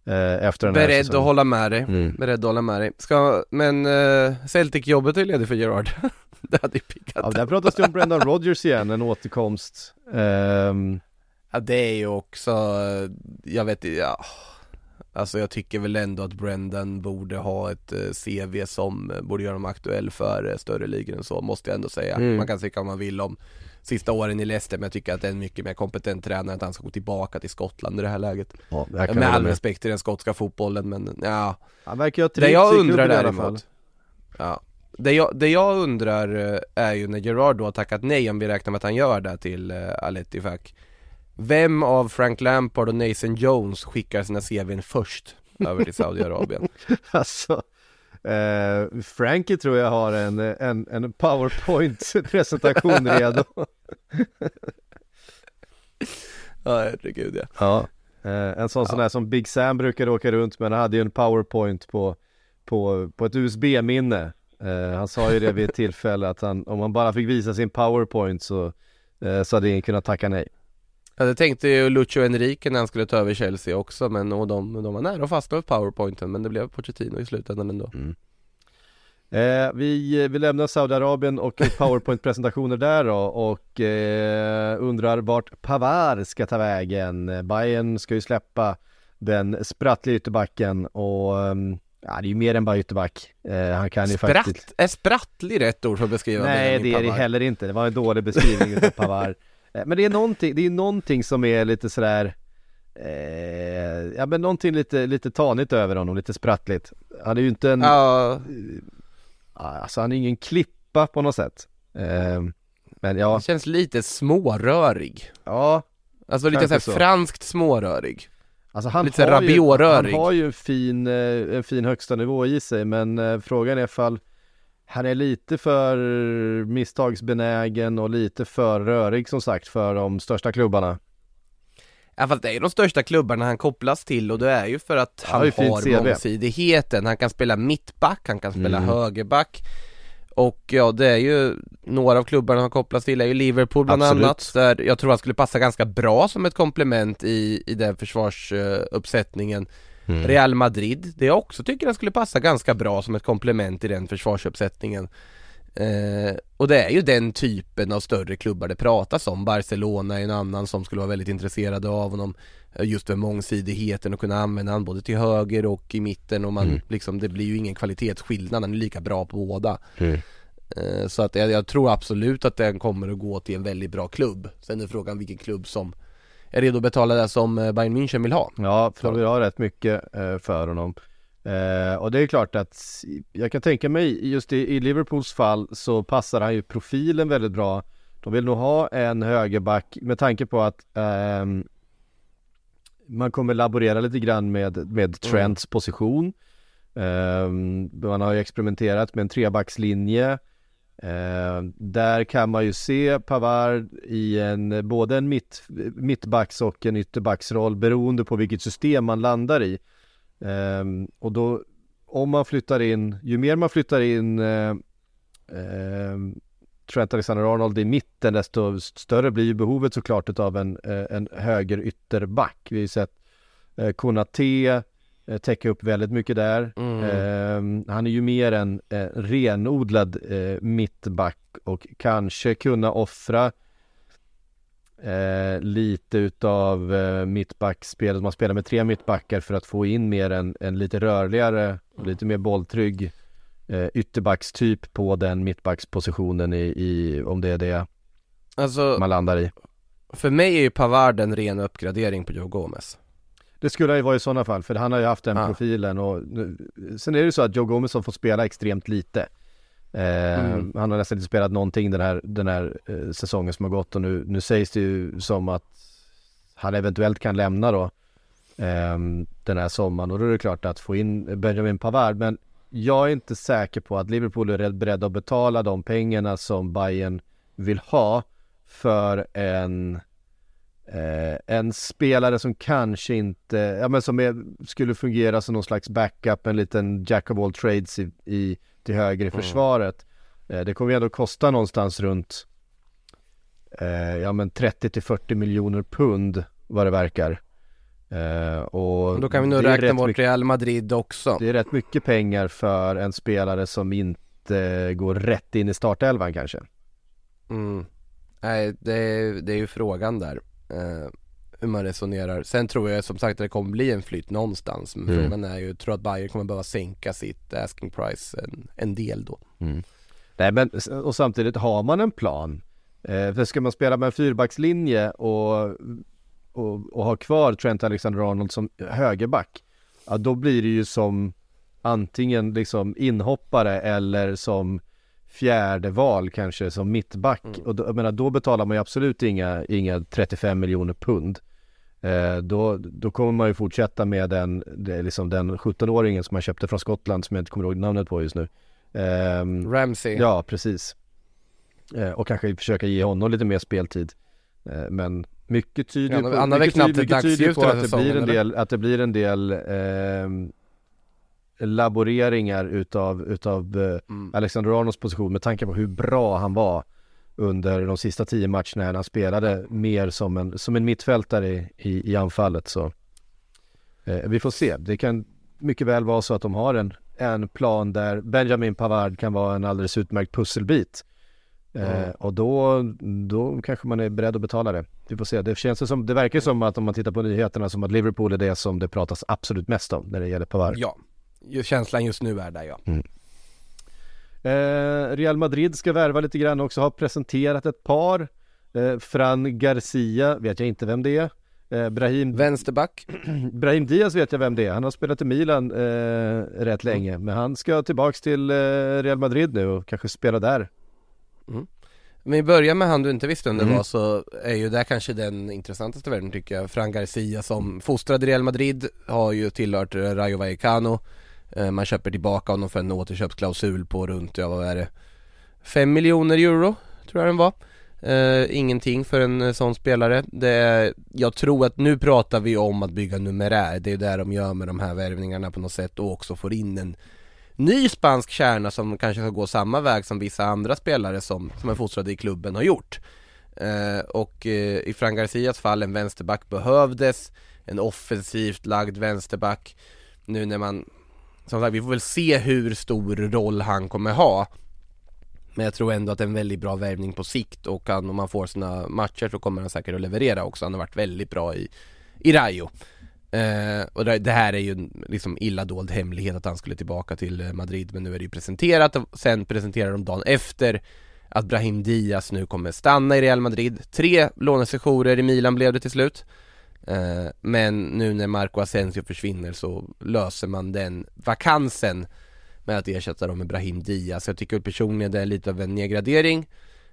Eh, efter den här Beredd säsongen. att hålla med dig, Mm. beredd att hålla med dig Ska, men uh, Celtic-jobbet är ledigt för Gerard Det hade ju pickat Ja, där pratas det om Brendan Rodgers igen, en återkomst. Ehm, Ja det är ju också, jag vet inte, ja Alltså jag tycker väl ändå att Brendan borde ha ett eh, CV som borde göra honom aktuell för eh, större ligor än så, måste jag ändå säga. Mm. Man kan tycka vad man vill om sista åren i Leicester, men jag tycker att det är en mycket mer kompetent tränare att han ska gå tillbaka till Skottland i det här läget. ja, jag kan Med all med. respekt till den skotska fotbollen, men ja. Han verkar ha Det jag undrar däremot, ja. Det jag, det jag undrar eh, är ju när Gerard då har tackat nej, om vi räknar med att han gör det till uh, Al-Ettifaq Vem av Frank Lampard och Nathan Jones skickar sina CVn först över till Saudiarabien? Alltså, eh, Frankie tror jag har en, en, en powerpoint-presentation redo. Ja herregud ja Ja. Eh, en sån sån här som Big Sam brukade åka runt med, han hade ju en powerpoint på, på, på ett USB-minne. Eh, han sa ju det vid ett tillfälle att han, om han bara fick visa sin powerpoint så, eh, så hade ingen kunnat tacka nej. Ja det tänkte ju Lucio Enrique när han skulle ta över Chelsea också men och de, de var nära att fastna på powerpointen men det blev Pochettino i slutändan ändå Eh, vi, vi lämnar Saudiarabien och powerpoint-presentationer där då och eh, undrar vart Pavar ska ta vägen. Bayern ska ju släppa den sprattliga ytterbacken och ehm, ja, det är ju mer än bara ytterback. Eh, han kan ju faktiskt Spratt, är sprattlig rätt ord för att beskriva Nej det är det Pavard? heller inte, det var en dålig beskrivning utav Pavar Eh, Men det är någonting, det är någonting som är lite sådär eh, Ja men någonting lite, lite tanigt över honom, lite sprattligt. Han är ju inte en, Ja, alltså han är ingen klippa på något sätt. Eh, Men ja, han känns lite smårörig. Ja Alltså lite såhär så. franskt smårörig. Alltså han Lite har, ju, han har ju en fin, eh, en fin högsta nivå i sig men eh, frågan är ifall han är lite för misstagsbenägen och lite för rörig som sagt för de största klubbarna. Ja fast det är de största klubbarna han kopplas till och det är ju för att han fint har CV. mångsidigheten Han kan spela mittback, han kan spela Mm. högerback Och ja det är ju Några av klubbarna han kopplas till är ju Liverpool bland Absolut. annat Där jag tror han skulle passa ganska bra som ett komplement i, i den försvarsuppsättningen Real Madrid, det jag också tycker han skulle passa ganska bra som ett komplement i den försvarsuppsättningen. Eh, Och det är ju den typen av större klubbar det pratas om. Barcelona är en annan som skulle vara väldigt intresserade av honom. Eh, Just för mångsidigheten och kunna använda honom både till höger och i mitten och man Mm. liksom Det blir ju ingen kvalitetsskillnad, han är lika bra på båda. Mm. Eh, Så att jag, jag tror absolut att den kommer att gå till en väldigt bra klubb. Sen är frågan vilken klubb som är redo att betala det som eh, Bayern München vill ha Ja, för de vill ha rätt mycket eh, för honom. Eh, och det är klart att jag kan tänka mig just i, Liverpools fall så passar han ju profilen väldigt bra. De vill nog ha en högerback med tanke på att ehm, man kommer laborera lite grann med, med Trents position. Ehm, man har ju experimenterat med en trebackslinje. Eh, där kan man ju se Pavard i en, både en mitt, mittbacks och en ytterbacksroll beroende på vilket system man landar i. Eh, och då, om man flyttar in, ju mer man flyttar in eh, eh, Trent Alexander-Arnold i mitten desto större blir ju behovet såklart av en, eh, en höger ytterback. Vi har ju sett eh, Konate täcka upp väldigt mycket där. Mm. Ehm, han är ju mer en eh, renodlad eh, mittback och kanske kunna offra eh, lite utav eh, mittbackspelet. Man spelar med tre mittbackar för att få in mer en, en lite rörligare och lite mer bolltrygg eh, ytterbackstyp på den mittbackspositionen i, i, om det är det Alltså man landar i. för mig är ju Pavard en ren uppgradering på Joe Gomez Det skulle det ju vara i sådana fall, för han har ju haft den Ja. profilen och nu, sen är det ju så att Joe Gomez har fått spela extremt lite. Eh, Mm. Han har nästan inte spelat någonting den här, den här eh, säsongen som har gått och nu, nu sägs det ju som att han eventuellt kan lämna då eh, den här sommaren och då är det klart att få in Benjamin Pavard men jag är inte säker på att Liverpool är beredda att betala de pengarna som Bayern vill ha för en Eh, en spelare som kanske inte, ja men som är, skulle fungera som någon slags backup, en liten jack of all trades i, i till höger i försvaret. Eh, det kommer ju ändå kosta någonstans runt, eh, ja men 30 till 40 miljoner pund vad det verkar. Eh, och Då kan vi nog räkna bort mycket- Real Madrid också Det är rätt mycket pengar för en spelare som inte går rätt in i startelvan kanske. mm. Nej det det är ju frågan där eh, Hur man resonerar Sen tror jag som sagt att det kommer bli en flytt någonstans Men Mm. frågan är ju, jag tror att Bayern kommer behöva sänka sitt asking price en, en del då Nej men och samtidigt har man en plan. Eh, för ska man spela med en fyrbackslinje och, och, och ha kvar Trent Alexander-Arnold som högerback. Ja då blir det ju som antingen liksom inhoppare eller som fjärde val kanske som mittback. Och då, jag menar, då betalar man ju absolut inga, inga 35 miljoner pund. Eh, då, då kommer man ju fortsätta med den, det liksom den 17-åringen som man köpte från Skottland som jag inte kommer ihåg namnet på just nu. Ehm, Ramsey Ja, precis. Eh, och kanske försöka ge honom lite mer speltid. Eh, men mycket tyder Ja, på, mycket, mycket tyder på att det, blir en säsongen, del, att det blir en del ehm, laboreringar utav, utav eh, Mm. Alexander Arnolds position med tanke på hur bra han var under de sista tio matcherna när han spelade mer som en, som en mittfältare i, i, i anfallet så eh, vi får se. Det kan mycket väl vara så att de har en, en plan där Benjamin Pavard kan vara en alldeles utmärkt pusselbit. Eh, Mm. och då, då kanske man är beredd att betala det. Vi får se. Det känns som, det verkar som att om man tittar på nyheterna som att Liverpool är det som det pratas absolut mest om när det gäller Pavard. Ja, känslan just nu är där ja Eh, Real Madrid ska värva lite grann också, har presenterat ett par. Eh, Fran Garcia, vet jag inte vem det är. Eh, Brahim, Vänsterback Brahim Diaz vet jag vem det är. Han har spelat i Milan eh, rätt länge. Men han ska tillbaks till eh, Real Madrid nu och kanske spela där. Om vi börjar med han du inte visste vem det Mm. var så är ju det kanske den intressantaste världen tycker jag Fran Garcia som fostrad i Real Madrid har ju tillhört Rayo Vallecano Eh, man köper tillbaka honom för en återköpsklausul på runt, ja vad är det? 5 miljoner euro tror jag den var. Eh, Ingenting för en eh, sån spelare. Det är, Jag tror att nu pratar vi om att bygga numerär. Det är det de gör med de här värvningarna på något sätt och också får in en ny spansk kärna som kanske ska gå samma väg som vissa andra spelare som, som är fostrade i klubben har gjort. Eh, och eh, i Fran Garcias fall en vänsterback behövdes, en offensivt lagd vänsterback. Nu när man, som sagt vi får väl se hur stor roll han kommer ha. Men jag tror ändå att det är en väldigt bra värvning på sikt och han, om han får sina matcher så kommer han säkert att leverera också. Han har varit väldigt bra i, i Rayo. Eh, och det, det här är ju liksom illa dold hemlighet att han skulle tillbaka till Madrid men nu är det ju presenterat och sen presenterar de dagen efter att Brahim Diaz nu kommer stanna i Real Madrid. Tre lånesessioner i Milan blev det till slut. Eh, men nu när Marco Asensio försvinner så löser man den vakansen med att ersätta dem med Brahim Diaz. Jag tycker personligen det är lite av en nedgradering.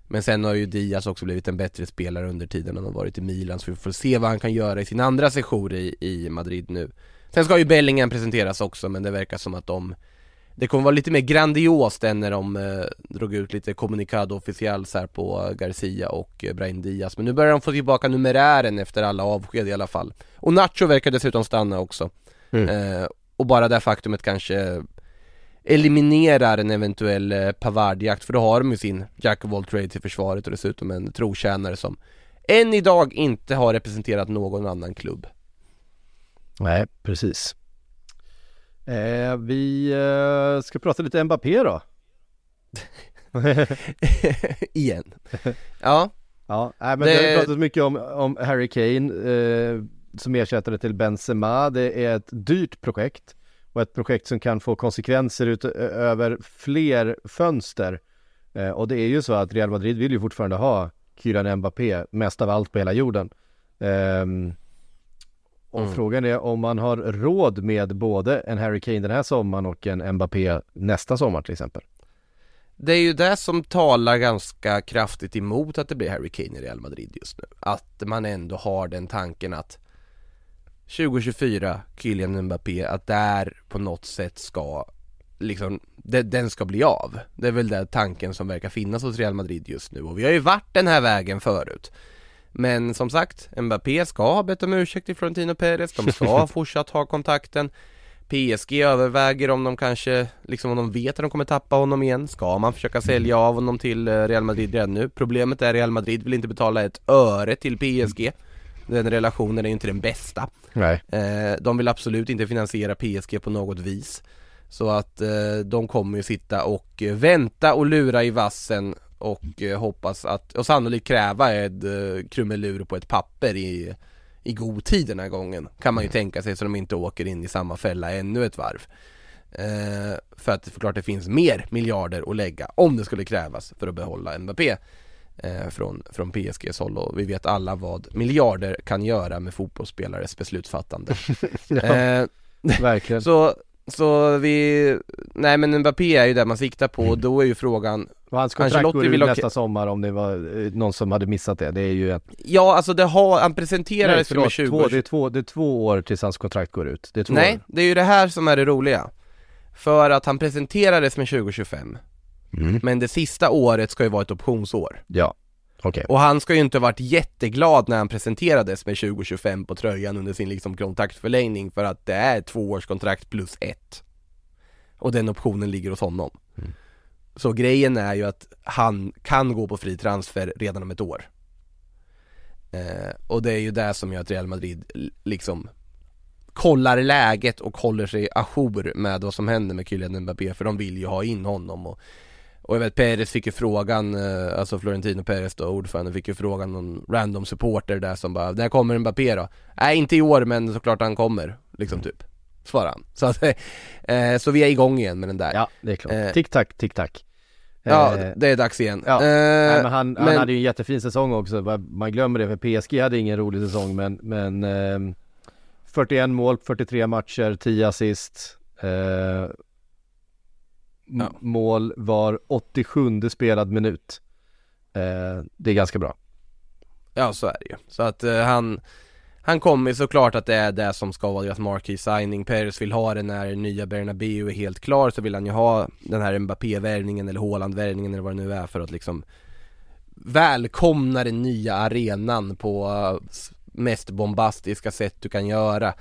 Men sen har ju Diaz också blivit en bättre spelare under tiden han har varit i Milan så vi får se vad han kan göra i sin andra sejour i, i Madrid nu. Sen ska ju Bellingham presenteras också men det verkar som att de det kommer vara lite mer grandiost än när de eh, drog ut lite kommunikado officials här på Garcia och eh, Brahim Diaz. Men nu börjar de få tillbaka numerären efter alla avsked i alla fall. Och Nacho verkar dessutom stanna också. Mm. eh, Och bara det faktumet kanske eliminerar en eventuell eh, Pavard-jakt. För då har de ju sin Jack of all trades i försvaret och dessutom en trotjänare som än idag inte har representerat någon annan klubb. Nej, precis. Eh, vi eh, ska prata lite Mbappé då. Igen Ja, Ja, nej, men Det- det har pratat mycket om, om Harry Kane eh, som ersättare till Benzema. Det är ett dyrt projekt och ett projekt som kan få konsekvenser ut, ö- över fler fönster. Eh, och det är ju så att Real Madrid vill ju fortfarande ha Kylian Mbappé mest av allt på hela jorden. Ehm, och Mm. frågan är om man har råd med både en Harry Kane den här sommaren och en Mbappé nästa sommar till exempel. Det är ju det som talar ganska kraftigt emot att det blir Harry Kane i Real Madrid just nu. Att man ändå har den tanken att 2024, Kylian Mbappé, att där på något sätt ska liksom, det, den ska bli av. Det är väl den tanken som verkar finnas hos Real Madrid just nu och vi har ju varit den här vägen förut. Men som sagt, Mbappé ska ha bett om ursäkt till Florentino Perez, de ska fortsatt ha kontakten. PSG överväger om de kanske, liksom om de vet att de kommer tappa honom igen. Ska man försöka sälja av honom till eh, Real Madrid redan nu? Problemet är att Real Madrid vill inte betala ett öre till PSG Den relationen är ju inte den bästa. Nej. Eh, De vill absolut inte finansiera PSG på något vis. Så att eh, de kommer ju sitta och vänta och lura i vassen och eh, hoppas att, och sannolikt kräva ett eh, krumelur på ett papper i, i god tid den här gången Kan man ju tänka sig så de inte åker in i samma fälla ännu ett varv. Eh, För att det klart det finns mer miljarder att lägga om det skulle krävas för att behålla Mbappé eh, från, från PSGs håll. Och vi vet alla vad miljarder kan göra med fotbollsspelares beslutsfattande. Eh, Verkligen. så, så vi, nej men Mbappé är ju det man siktar på och då är ju frågan Och hans kontrakt Ancelotti går ut vill nästa sommar om det var eh, någon som hade missat det. Det är ju ett... Ja alltså det har, han presenterades förlåt, 20 två, det, är två, det är två år tills hans kontrakt går ut. Det är två Nej, år. det är ju det här som är det roliga För att han presenterades med 2025 Mm. Men det sista året ska ju vara ett optionsår Ja, okej. Och han ska ju inte ha varit jätteglad när han presenterades med 2025 på tröjan under sin liksom kontraktförlängning för att det är ett tvåårskontrakt plus ett. Och den optionen ligger hos honom. Så grejen är ju att han kan gå på fri transfer redan om ett år. Eh, Och det är ju det som gör att Real Madrid liksom kollar läget och håller sig ajour med vad som händer med Kylian Mbappé för de vill ju ha in honom och och jag vet Perez fick ju frågan, eh, alltså Florentino Perez då, ordförande fick ju frågan någon random supporter där som bara När kommer Mbappé då? Nej inte i år men såklart han kommer, liksom typ. Svarar han. Så att, eh, så vi är igång igen med den där. Ja, det är klart. Eh, Tick-tack, tick-tack. Ja, Eh, det är dags igen. Ja. Eh, Nej, men han, han men- hade ju en jättefin säsong också, man glömmer det för PSG hade ingen rolig säsong men, men ehm, 41 mål, 43 matcher, 10 assist. Eh, Ja. Mål var 87 spelad minut eh, Det är ganska bra Ja så är det ju. Så att eh, han Han kommer såklart att det är det som ska vara deras marquee signing Perez vill ha det när nya Bernabéu är helt klar så vill han ju ha den här Mbappé-värvningen eller Haaland-värvningen eller vad det nu är för att liksom Välkomna den nya arenan på eh, mest bombastiska sätt du kan göra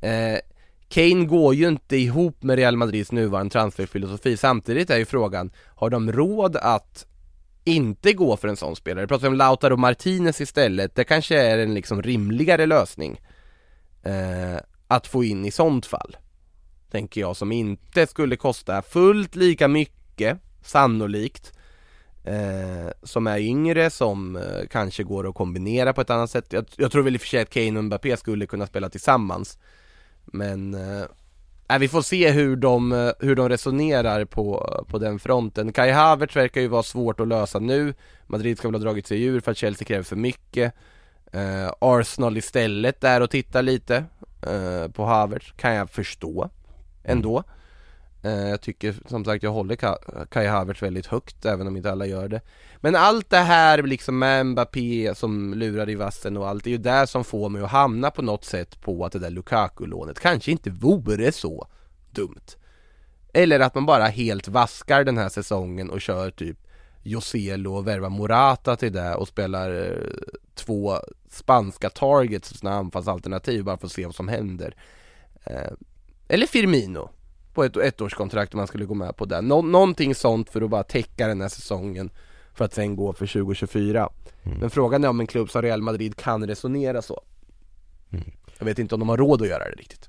eh, Kane går ju inte ihop med Real Madrids nuvarande transferfilosofi Samtidigt är ju frågan Har de råd att inte gå för en sån spelare. Pratar pratar om Lautaro Martinez istället. Det kanske är en liksom rimligare lösning eh, att få in i sånt fall. Tänker jag som inte skulle kosta fullt lika mycket, sannolikt. Eh, som är yngre, som eh, kanske går att kombinera på ett annat sätt. Jag, jag tror väl i och för sig att Kane och Mbappé skulle kunna spela tillsammans. Men eh, äh, vi får se hur de, eh, hur de resonerar på, på den fronten. Kai Havertz verkar ju vara svårt att lösa nu. Madrid ska väl ha dragit sig ur för att Chelsea kräver för mycket. Uh, Arsenal istället där och tittar lite uh, på Havertz, kan jag förstå ändå. Mm. Eh, jag tycker som sagt jag håller Kai Havertz väldigt högt även om inte alla gör det. Men allt det här liksom med Mbappé som lurar i vassen och allt, det är ju det som får mig att hamna på något sätt på att det där Lukaku-lånet kanske inte vore så dumt. Eller att man bara helt vaskar den här säsongen och kör typ Joselo och värva Morata till det och spelar eh, två spanska targets sådana anfallsalternativ bara för att se vad som händer. Eh, eller Firmino på ett ettårskontrakt om man skulle gå med på det. Nå någonting sånt för att bara täcka den här säsongen för att sen gå för 2024. Mm. Men frågan är om en klubb som Real Madrid kan resonera så. Mm. Jag vet inte om de har råd att göra det riktigt.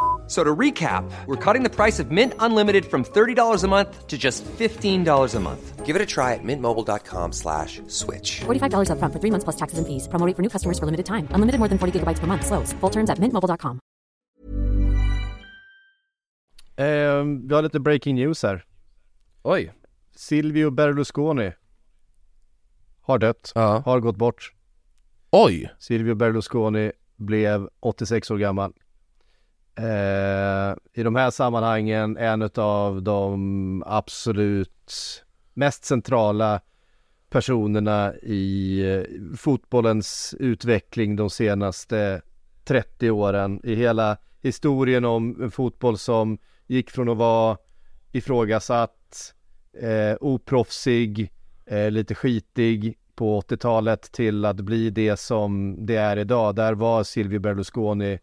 So to recap, we're cutting the price of Mint Unlimited from $30 a month to just $15 a month. Give it a try at mintmobile.com slash switch. $45 up front for three months plus taxes and fees. Promoting for new customers for limited time. Unlimited more than 40 gigabytes per month. Slows. Full terms at mintmobile.com. Eh, vi har lite breaking news här. Oj. Silvio Berlusconi har dött, ja. har gått bort. Oj! Silvio Berlusconi blev 86 år gammal. Eh, I de här sammanhangen en av de absolut mest centrala personerna i eh, fotbollens utveckling de senaste 30 åren. I hela historien om en fotboll som gick från att vara ifrågasatt, eh, oproffsig, eh, lite skitig på 80-talet till att bli det som det är idag. Där var Silvio Berlusconi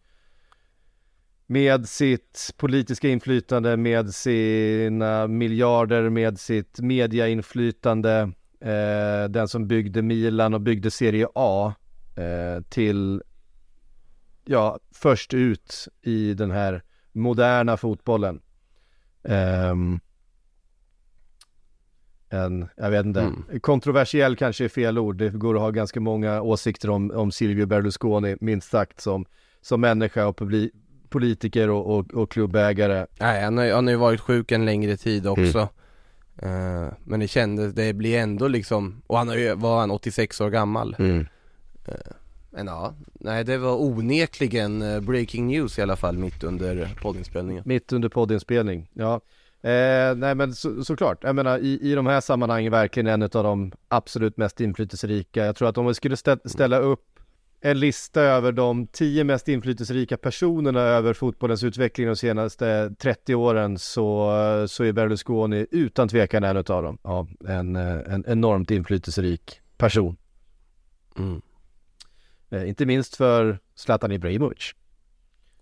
med sitt politiska inflytande, med sina miljarder, med sitt mediainflytande, eh, den som byggde Milan och byggde Serie A eh, till, ja, först ut i den här moderna fotbollen. Um, en, jag vet inte, mm. kontroversiell kanske är fel ord. Det går att ha ganska många åsikter om, om Silvio Berlusconi, minst sagt, som, som människa och publik politiker och, och, och klubbägare. Nej, han har, han har ju varit sjuk en längre tid också. Mm. Uh, men det kändes, det blir ändå liksom, och han har ju, var han 86 år gammal. Mm. Uh, men ja, nej det var onekligen uh, breaking news i alla fall mitt under poddinspelningen. Mitt under poddinspelning, ja. Eh, nej men så, såklart, jag menar i, i de här sammanhangen verkligen en av de absolut mest inflytelserika. Jag tror att om vi skulle stä, ställa upp en lista över de tio mest inflytelserika personerna över fotbollens utveckling de senaste 30 åren så, så är Berlusconi utan tvekan en av dem. Ja, en, en enormt inflytelserik person. Mm. Eh, inte minst för Zlatan Ibrahimovic.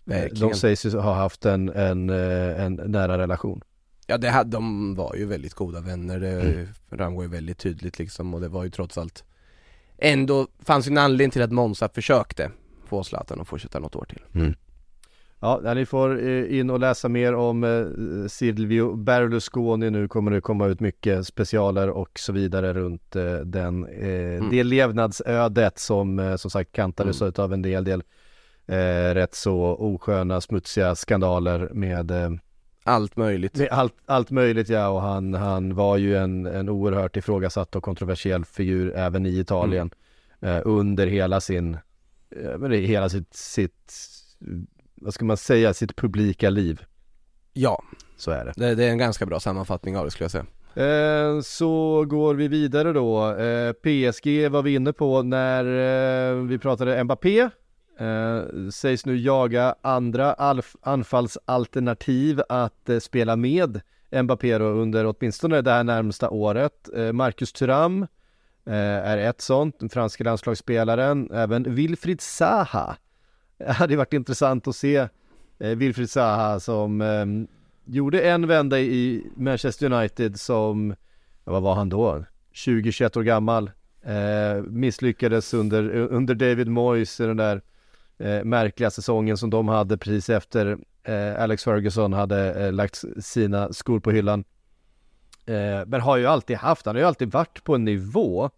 Verkligen. De sägs ju ha haft en, en, eh, en nära relation. Ja det hade, de var ju väldigt goda vänner, det mm. framgår ju väldigt tydligt liksom och det var ju trots allt ändå fanns en anledning till att Monza försökte få Zlatan att fortsätta något år till. Mm. Ja, ni får eh, in och läsa mer om eh, Silvio Berlusconi. Nu kommer det komma ut mycket specialer och så vidare runt eh, den, mm. det levnadsödet som som sagt kantades mm. av en del, del rätt så osköna, smutsiga skandaler med allt möjligt. Allt, allt möjligt ja och han, han var ju en, en oerhört ifrågasatt och kontroversiell figur även i Italien mm. eh, under hela sin, eh, hela sitt, sitt, vad ska man säga, sitt publika liv. Ja, så är det. Det, det är en ganska bra sammanfattning av det skulle jag säga. Eh, så går vi vidare då. Eh, PSG var vi inne på när eh, vi pratade Mbappé Eh, sägs nu jaga andra anfallsalternativ att eh, spela med Mbappé under åtminstone det här närmsta året. Eh, Marcus Thuram eh, är ett sånt, den franska landslagsspelaren. Även Wilfried Zaha. Det hade varit intressant att se eh, Wilfried Zaha som ehm, gjorde en vända i Manchester United som, vad var han då? 20-21 år gammal. Eh, misslyckades under, under David Moyes i den där eh, märkliga säsongen som de hade precis efter eh, Alex Ferguson hade eh, lagt sina skor på hyllan. Eh, men har ju alltid haft, han har ju alltid varit på en nivå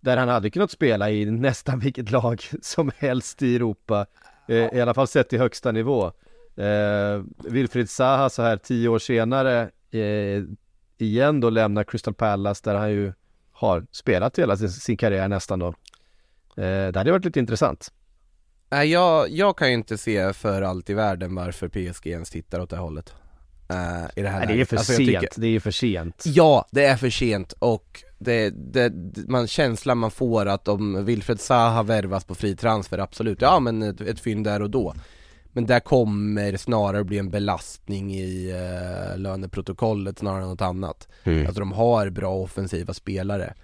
där han hade kunnat spela i nästan vilket lag som helst i Europa. Eh, I alla fall sett till högsta nivå. Eh, Wilfried Zaha så här tio år senare eh, igen då lämnar Crystal Palace där han ju har spelat hela sin, sin karriär nästan då. Eh, det hade varit lite intressant. Nej jag, jag kan ju inte se för allt i världen varför PSG ens tittar åt det hållet. Uh, I det här Nej, det är för Alltså, sent, tycker- det är för sent. Ja, det är för sent och det, det, man, känslan man får att om Wilfred Zaha värvas på fri transfer, absolut, ja men ett, ett fynd där och då. Men det kommer snarare bli en belastning i uh, löneprotokollet snarare än något annat. Alltså de har bra offensiva spelare.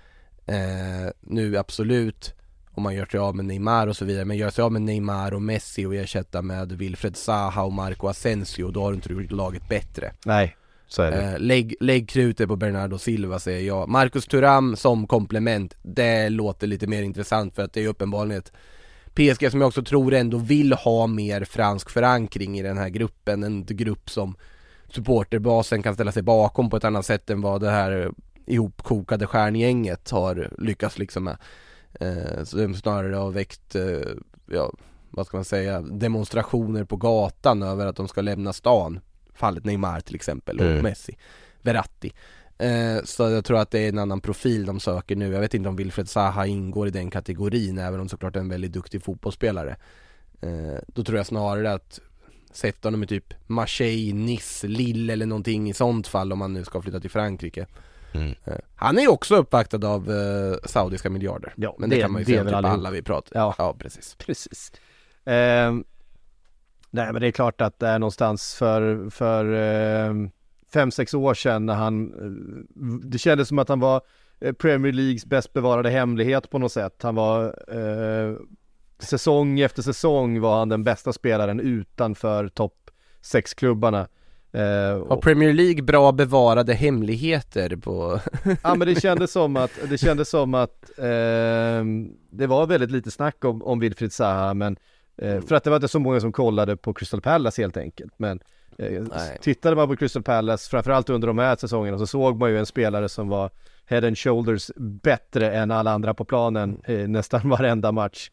Eh, Nu absolut om man gör sig av med Neymar och så vidare, men gör sig av med Neymar och Messi och ersätta med Wilfred Zaha och Marco Asensio, då har du inte gjort laget bättre Nej, så är det. Eh, lägg, lägg krutet på Bernardo Silva säger jag. Marcus Thuram som komplement, det låter lite mer intressant för att det är uppenbarligen ett PSG som jag också tror ändå vill ha mer fransk förankring i den här gruppen. En grupp som supporterbasen kan ställa sig bakom på ett annat sätt än vad det här ihopkokade stjärngänget har lyckats liksom med. Eh, de snarare har väckt, eh, ja vad ska man säga, demonstrationer på gatan över att de ska lämna stan. Fallet Neymar till exempel och Mm. Messi, Verratti. Eh, så jag tror att det är en annan profil de söker nu. Jag vet inte om Wilfred Zaha ingår i den kategorin, även om såklart är en väldigt duktig fotbollsspelare. Eh, då tror jag snarare att sätta honom i typ Marseille, Nice, Lille eller någonting i sånt fall om man nu ska flytta till Frankrike. Mm. Eh, han är ju också uppvaktad av eh, saudiska miljarder. Ja, Men det, det- kan man ju det säga typ alla vi pratar Ja. ja precis. Precis. Ehm, nej men det är klart att det är någonstans för, för ehm, fem, sex år sedan när han, eh, det kändes som att han var eh, Premier Leagues bäst bevarade hemlighet på något sätt. Han var eh, säsong efter säsong var han den bästa spelaren utanför topp sex klubbarna. Eh, Har Premier League bra bevarade hemligheter på Ja men det kändes som att, det kändes som att ehm, det var väldigt lite snack om, om Wilfried Zaha men eh, för att det var inte så många som kollade på Crystal Palace helt enkelt men eh, tittade man på Crystal Palace framförallt under de här säsongerna så såg man ju en spelare som var head and shoulders bättre än alla andra på planen eh, nästan varenda match.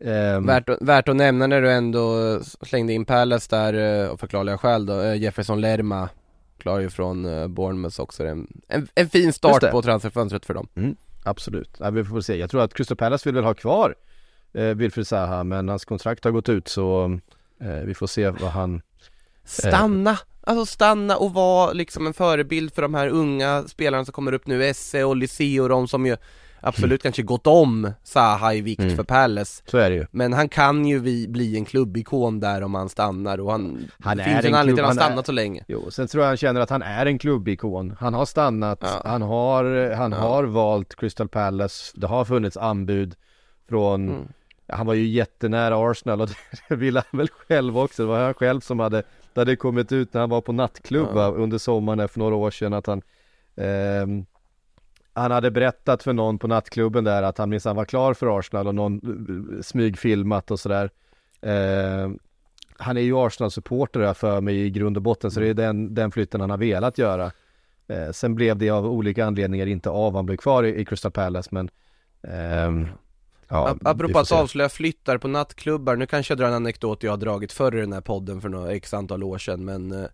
Ehm, Värt, värt att nämna när du ändå slängde in Palace där eh, och förklarliga skäl då, eh, Jefferson Lerma Klar ju från eh, Bournemouth också, en, en, en fin start på transferfönstret för dem. Absolut, ja, vi får se. Jag tror att Crystal Palace vill väl ha kvar eh, Wilfried Zaha men hans kontrakt har gått ut så eh, vi får se vad han Stanna! Alltså stanna och vara liksom en förebild för de här unga spelarna som kommer upp nu, Esse och Lissi och de som ju absolut kanske gått om Zaha i vikt Mm. för Palace Så är det ju. Men han kan ju bli en klubbikon där om han stannar och han, Han det är finns en en anledning till att han han är- stannat så länge Jo, sen tror jag han känner att han är en klubbikon. Han har stannat, Ja. han har, han Ja. har valt Crystal Palace. Det har funnits anbud från, Mm. han var ju jättenära Arsenal och det ville han väl själv också. Det var han själv som hade, det hade kommit ut när han var på nattklubb Ja. under sommaren för några år sedan att han ehm, han hade berättat för någon på nattklubben där att han minsann var klar för Arsenal och någon eh, smygfilmat och sådär. Ehm, han är ju Arsenal-supporter för mig i grund och botten, så det är den, den flytten han har velat göra. Eh, sen blev det av olika anledningar inte av, han blev kvar i, i Crystal Palace, men ehm, ja, Apropå att avslöja flyttar på nattklubbar, nu kanske jag drar en anekdot jag har dragit förr i den här podden för några x antal år sedan men eh,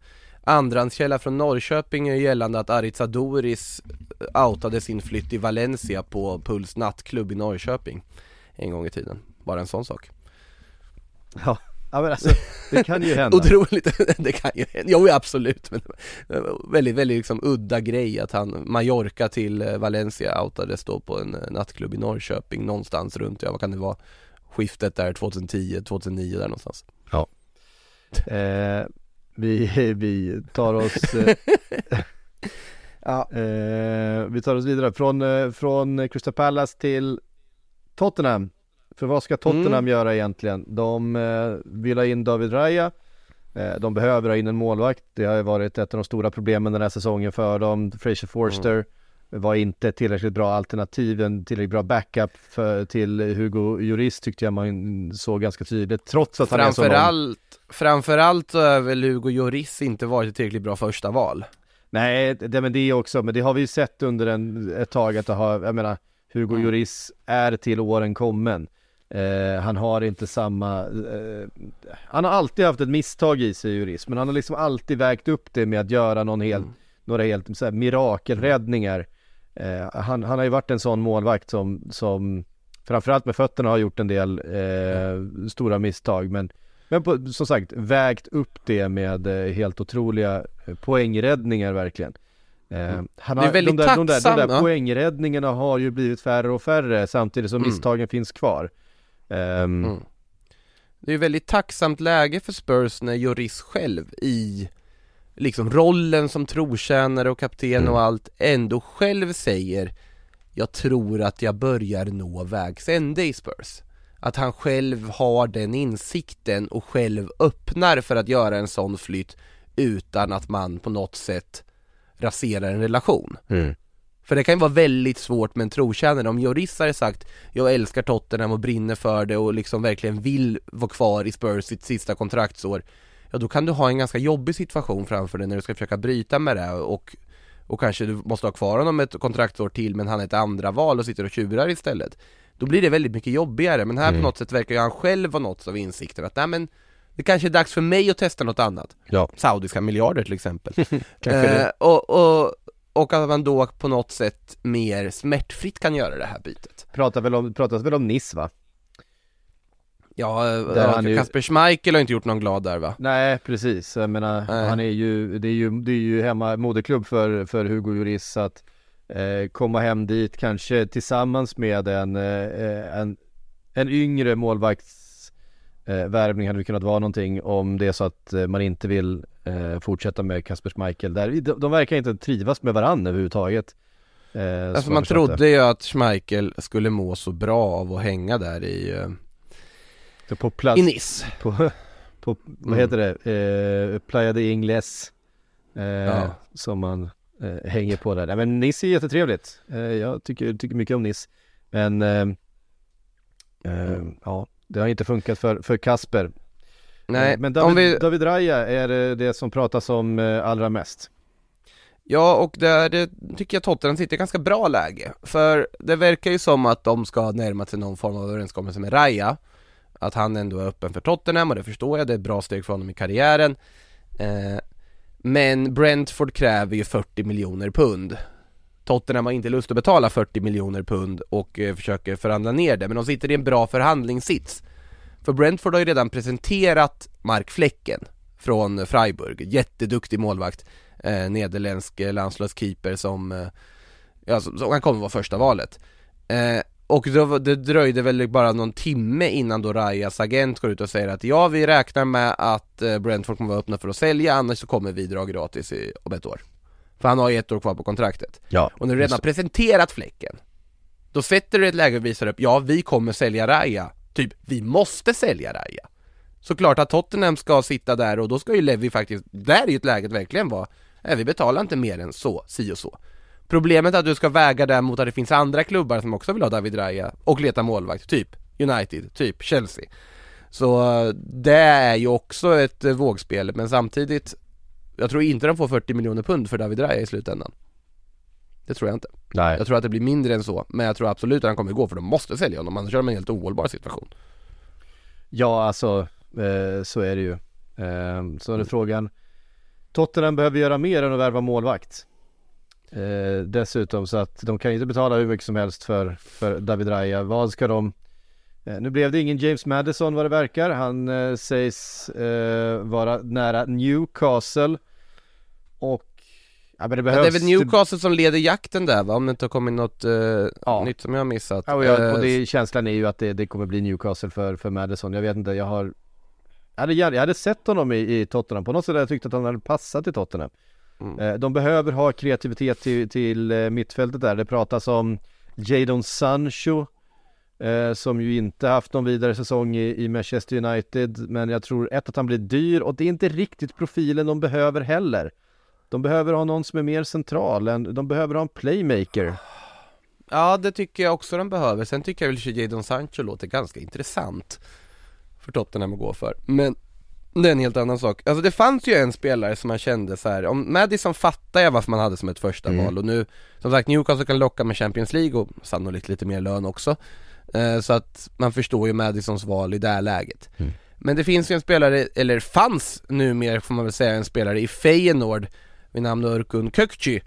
Andrahandskälla från Norrköping är gällande att Aritz Adoris eh, outade sin flytt i Valencia på Puls nattklubb i Norrköping En gång i tiden, bara en sån sak. Ja, ja men alltså, det kan ju hända. Otroligt, det kan ju hända, jo absolut men väldigt, väldigt liksom udda grej att han, Mallorca till eh, Valencia outades då på en eh, nattklubb i Norrköping någonstans runt, ja vad kan det vara? Skiftet där 2010, 2009 där någonstans. Eh, vi, vi tar oss eh, Ja. eh, Vi tar oss vidare från, eh, från Crystal Palace till Tottenham För vad ska Tottenham Mm. göra egentligen? De eh, vill ha in David Raya eh, De behöver ha in en målvakt Det har ju varit ett av de stora problemen den här säsongen för dem Fraser Forster var inte tillräckligt bra alternativ, en tillräckligt bra backup för, till Hugo Lloris tyckte jag man såg ganska tydligt, trots att han är så lång. Framförallt, framförallt så har väl Hugo Lloris inte varit ett tillräckligt bra första val. Nej, det, men det också, men det har vi ju sett under en, ett tag att det har, jag menar, Hugo Mm. Lloris är till åren kommen. Eh, han har inte samma, eh, han har alltid haft ett misstag i sig Lloris, men han har liksom alltid vägt upp det med att göra någon helt, Mm. några helt så här, mirakelräddningar. Eh, han, han har ju varit en sån målvakt som, som framförallt med fötterna har gjort en del eh, stora misstag, men men på, som sagt, vägt upp det med eh, helt otroliga eh, poängräddningar verkligen. Eh, han Det är väldigt de, där, de, där, de där poängräddningarna har ju blivit färre och färre samtidigt som Mm. misstagen finns kvar. Ehm, Mm. Det är ju väldigt tacksamt läge för Spurs när Lloris själv i liksom rollen som trotjänare och kapten Mm. och allt ändå själv säger Jag tror att jag börjar nå vägs ände i Spurs Att han själv har den insikten och själv öppnar för att göra en sån flytt utan att man på något sätt raserar en relation Mm. för det kan ju vara väldigt svårt med en trotjänare om Lloris hade sagt Jag älskar Tottenham och brinner för det och liksom verkligen vill vara kvar i Spurs sitt sista kontraktsår Ja då kan du ha en ganska jobbig situation framför dig när du ska försöka bryta med det och Och kanske du måste ha kvar honom ett kontraktsår till men han är ett andra val och sitter och tjurar istället Då blir det väldigt mycket jobbigare men här Mm. på något sätt verkar ju han själv ha något av insikten att nej men Det kanske är dags för mig att testa något annat Ja. Saudiska miljarder till exempel. Eh, och, och, och att man då på något sätt mer smärtfritt kan göra det här bytet pratar väl om, pratas väl om Nice va? Ja, han ju- Kasper Schmeichel har inte gjort någon glad där va? Nej precis, jag menar Nej. han är ju, det är ju, det är ju hemma moderklubb för, för Hugo Lloris så att eh, komma hem dit kanske tillsammans med en, eh, en, en yngre målvakts eh, hade kunnat vara någonting om det är så att eh, man inte vill eh, fortsätta med Kasper Schmeichel där. De, de verkar inte trivas med varandra överhuvudtaget. Eh, Alltså man trodde ju att Schmeichel skulle må så bra av att hänga där i, eh. Så på plats, i Nice på, på vad Mm. heter det, eh, Playa de Ingles eh, Ja. som man eh, hänger på där. Nej, men Nice är jättetrevligt. Eh, jag tycker, tycker mycket om Nice. Men eh, eh, ja, det har inte funkat för, för Kasper. Nej, Eh, men om David, vi, David Raya är eh, det som pratas om eh, allra mest. ja och där det tycker jag Tottenham sitter i ganska bra läge För det verkar ju som att de ska närma sig någon form av överenskommelse med Raja att han ändå är öppen för Tottenham och det förstår jag, det är ett bra steg för honom i karriären. Eh, Men Brentford kräver ju 40 miljoner pund. Tottenham har inte lust att betala 40 miljoner pund och eh, försöker förhandla ner det, men de sitter i en bra förhandlingssits. För Brentford har ju redan presenterat Mark Flecken från Freiburg, jätteduktig målvakt eh, Nederländsk landslagskeeper som, eh, ja, som, som han kommer vara första valet. Eh, och då, det dröjde väl bara någon timme innan då Rajas agent går ut och säger att ja, vi räknar med att eh, Brentford kommer vara öppna för att sälja, annars så kommer vi dra gratis i, om ett år. För han har ju ett år kvar på kontraktet. Ja, och när du redan har presenterat fläcken Då sätter du ett läge och visar upp, ja vi kommer sälja Raja. Typ, vi måste sälja Raja. Såklart att Tottenham ska sitta där och då ska ju Levi faktiskt, där är ju ett läget verkligen vara Nej vi betalar inte mer än så, si och så Problemet är att du ska väga det mot att det finns andra klubbar som också vill ha David Raja och leta målvakt, typ United, typ Chelsea Så det är ju också ett eh, vågspel, men samtidigt Jag tror inte de får 40 miljoner pund för David Raja i slutändan Det tror jag inte nej. Jag tror att det blir mindre än så, men jag tror absolut att han kommer gå för de måste sälja honom, annars är de en helt ohållbar situation Ja, alltså eh, så är det ju. Eh, så är det frågan. Tottenham behöver göra mer än att värva målvakt. Eh, dessutom så att de kan inte betala hur mycket som helst för, för David Raya. Vad ska de? Eh, nu blev det ingen James Madison vad det verkar. Han eh, sägs eh, vara nära Newcastle. Och ja, men det behövs. det är väl Newcastle som leder jakten där va, om det inte har kommit något eh, Ja. nytt som jag har missat Ja, och, jag, och det, känslan är ju att det, det kommer bli Newcastle för, för Madison. Jag vet inte, jag har jag hade, jag hade sett honom i, i Tottenham, på något sätt hade jag tyckt att han hade passat i Tottenham. Mm. Eh, de behöver ha kreativitet till, till eh, mittfältet där. Det pratas om Jadon Sancho eh, som ju inte haft någon vidare säsong i, i Manchester United. Men jag tror ett att han blir dyr och det är inte riktigt profilen de behöver heller. De behöver ha någon som är mer central, en, de behöver ha en playmaker. Ja, det tycker jag också de behöver. Sen tycker jag väl att Jadon Sancho låter ganska intressant för Tottenham att gå för. Men det är en helt annan sak. Alltså det fanns ju en spelare som man kände så här. om Madison fattar jag varför man hade som ett första Mm. val och nu, som sagt Newcastle kan locka med Champions League och sannolikt lite mer lön också. Eh, så att man förstår ju Madisons val i det här läget. Mm. Men det finns ju en spelare, eller fanns numera får man väl säga, en spelare i Feyenoord vid namn Örkun Kökçü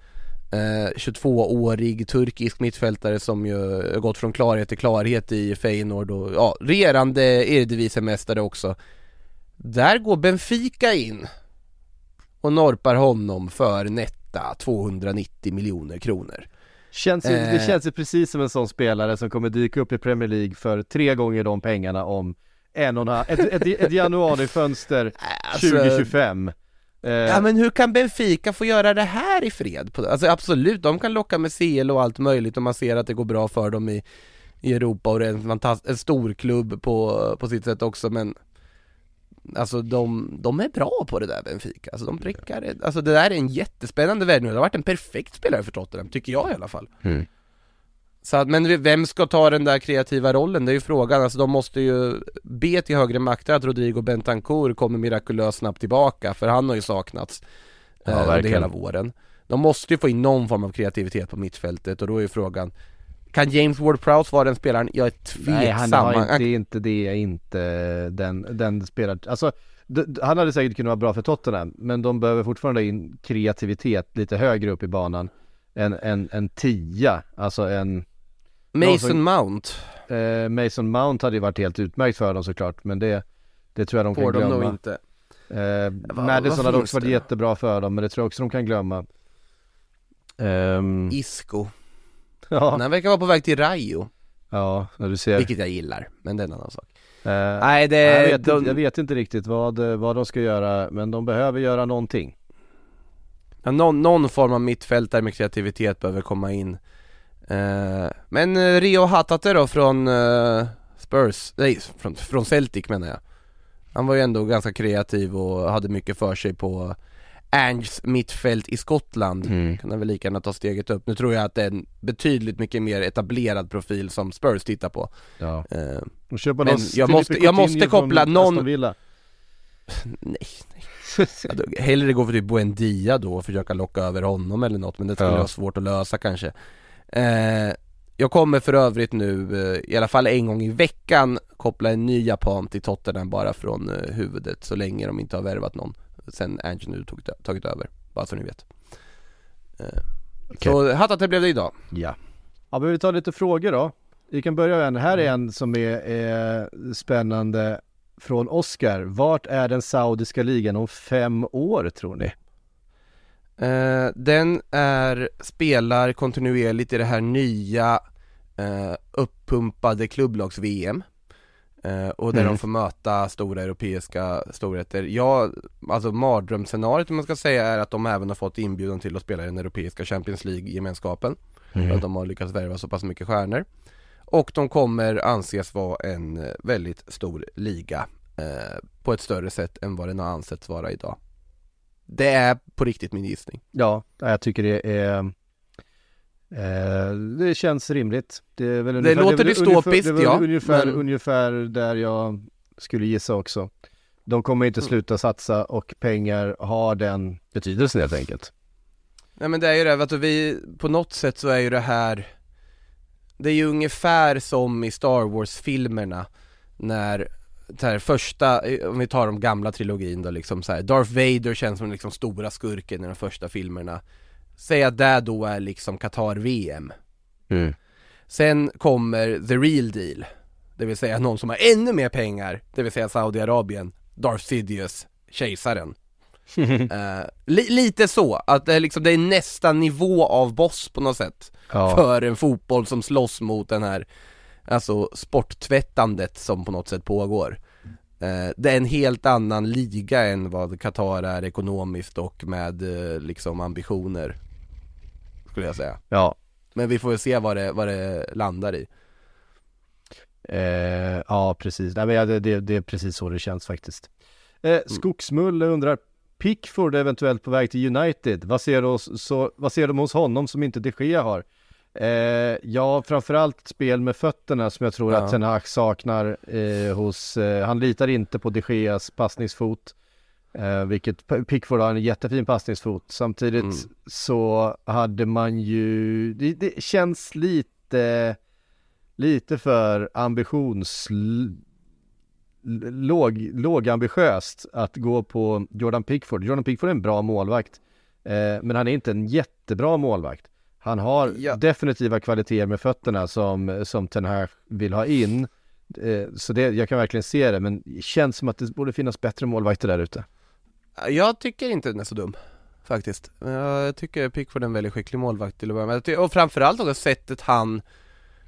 eh, 22-årig turkisk mittfältare som ju gått från klarhet till klarhet i Feyenoord och ja, regerande Eredivisie-mästare också. Där går Benfica in och norpar honom för netta 290 miljoner kronor. Känns ju, det Eh. känns ju precis som en sån spelare som kommer dyka upp i Premier League för tre gånger de pengarna om en och en halv, ett, ett, ett januarifönster Alltså- 2025. Eh, Ja men hur kan Benfica få göra det här i fred? Alltså absolut, de kan locka med CL och allt möjligt och man ser att det går bra för dem i, i Europa och det är en, en stor klubb på, på sitt sätt också men Alltså de, de är bra på det där Benfica, alltså de prickar, det- alltså det där är en jättespännande värld nu, det har varit en perfekt spelare för Tottenham, tycker jag i alla fall. Mm. Så att, men vem ska ta den där kreativa rollen? Det är ju frågan, alltså de måste ju be till högre makter att Rodrigo Bentancur kommer mirakulöst snabbt tillbaka, för han har ju saknats Ja, eh, under hela våren. De måste ju få in någon form av kreativitet på mittfältet och då är ju frågan Kan James Ward-Prowse vara den spelaren? Jag är tveksam Nej han har det är inte det, är inte den, den spelar, alltså han hade säkert kunnat vara bra för Tottenham, men de behöver fortfarande in kreativitet lite högre upp i banan. En, en, en tia, alltså en Mason som- Mount eh, Mason Mount hade ju varit helt utmärkt för dem såklart, men det, det tror jag de får kan de glömma. nog inte Eh, vad Madison hade också varit det? jättebra för dem, men det tror jag också de kan glömma. Ehm, Isco, ja, han verkar vara på väg till Rayo, ja, när du ser. vilket jag gillar, men det är en annan sak. Eh, Nej det, jag, vet de, inte, jag vet inte riktigt vad, vad de ska göra, men de behöver göra någonting. Ja, någon, någon form av mittfältare med kreativitet behöver komma in. Eh, Men eh, Rio Hatate då från eh, Spurs, nej från, från Celtic menar jag. Han var ju ändå ganska kreativ och hade mycket för sig på Anges mittfält i Skottland Mm. Kan han väl lika gärna ta steget upp. Nu tror jag att det är en betydligt mycket mer etablerad profil som Spurs tittar på Ja. eh, De köper Men jag måste- jag måste koppla någon- Villa. Nej, nej Jag hade hellre gå för typ Buendia då och försöka locka över honom eller något men det skulle Ja. vara svårt att lösa kanske eh, Jag kommer för övrigt nu, eh, i alla fall en gång i veckan, koppla en ny japan till Tottenham bara från eh, huvudet så länge de inte har värvat någon Sen Ange nu tog, tagit över, bara så ni vet eh, Så Hatate blev det idag Ja. Ja men vi tar lite frågor då. Vi kan börja med en. Här är en som är, är spännande från Oscar. Vart är den saudiska ligan om fem år tror ni? Eh, den är, spelar kontinuerligt i det här nya eh, uppumpade klubblags-VM och där Mm. de får möta stora europeiska storheter. Ja, alltså mardrömsscenariot om man ska säga är att de även har fått inbjudan till att spela i den europeiska Champions League-gemenskapen. För att de har lyckats värva så pass mycket stjärnor. Och de kommer anses vara en eh, väldigt stor liga eh, på ett större sätt än vad den har ansetts vara idag. Det är på riktigt min gissning. Ja, jag tycker det är eh, det känns rimligt. Det, är väl ungefär, låter är väl dystopiskt, ungefär, det är ja, ungefär, men- ungefär där jag skulle gissa också. De kommer inte Mm. sluta satsa och pengar har den betydelsen helt enkelt. Nej men det är ju det, du, vi, på något sätt så är ju det här Det är ju ungefär som i Star Wars-filmerna När det här första, om vi tar de gamla trilogin då liksom så här, Darth Vader känns som liksom stora skurken i de första filmerna Säg att det då är liksom Qatar-VM Sen kommer the real deal. Det vill säga någon som har ännu mer pengar. Det vill säga Saudiarabien. Darth Sidious, kejsaren. Eh, li- lite så, att det är liksom, det är nästa nivå av boss på något sätt. Ja. För en fotboll som slåss mot den här Alltså sporttvättandet som på något sätt pågår. Eh, Det är en helt annan liga än vad Qatar är ekonomiskt och med eh, liksom ambitioner Skulle jag säga Ja, Men vi får väl se vad det, vad det landar i Eh, ja, precis. Nej, men ja, det, det, det är precis så det känns faktiskt. Eh, Skogsmulle undrar, Pickford eventuellt på väg till United. Vad ser, du hos, så, vad ser de hos honom som inte de Gea har? Eh, ja, framförallt spel med fötterna som jag tror Ja. att Ten Hag saknar eh, hos, eh, han litar inte på de Geas passningsfot. Eh, vilket Pickford har en jättefin passningsfot. Samtidigt Mm. så hade man ju, det, det känns lite, lite för ambitions låg, lågambitiöst att gå på Jordan Pickford. Jordan Pickford är en bra målvakt, eh, men han är inte en jättebra målvakt. Han har Ja. definitiva kvaliteter med fötterna som, som Ten Hag vill ha in. Eh, så det, jag kan verkligen se det, men det känns som att det borde finnas bättre målvakter där ute. Jag tycker inte den är så dum Faktiskt. Jag tycker Pickford är en väldigt skicklig målvakt till att börja med. Och framförallt också sättet han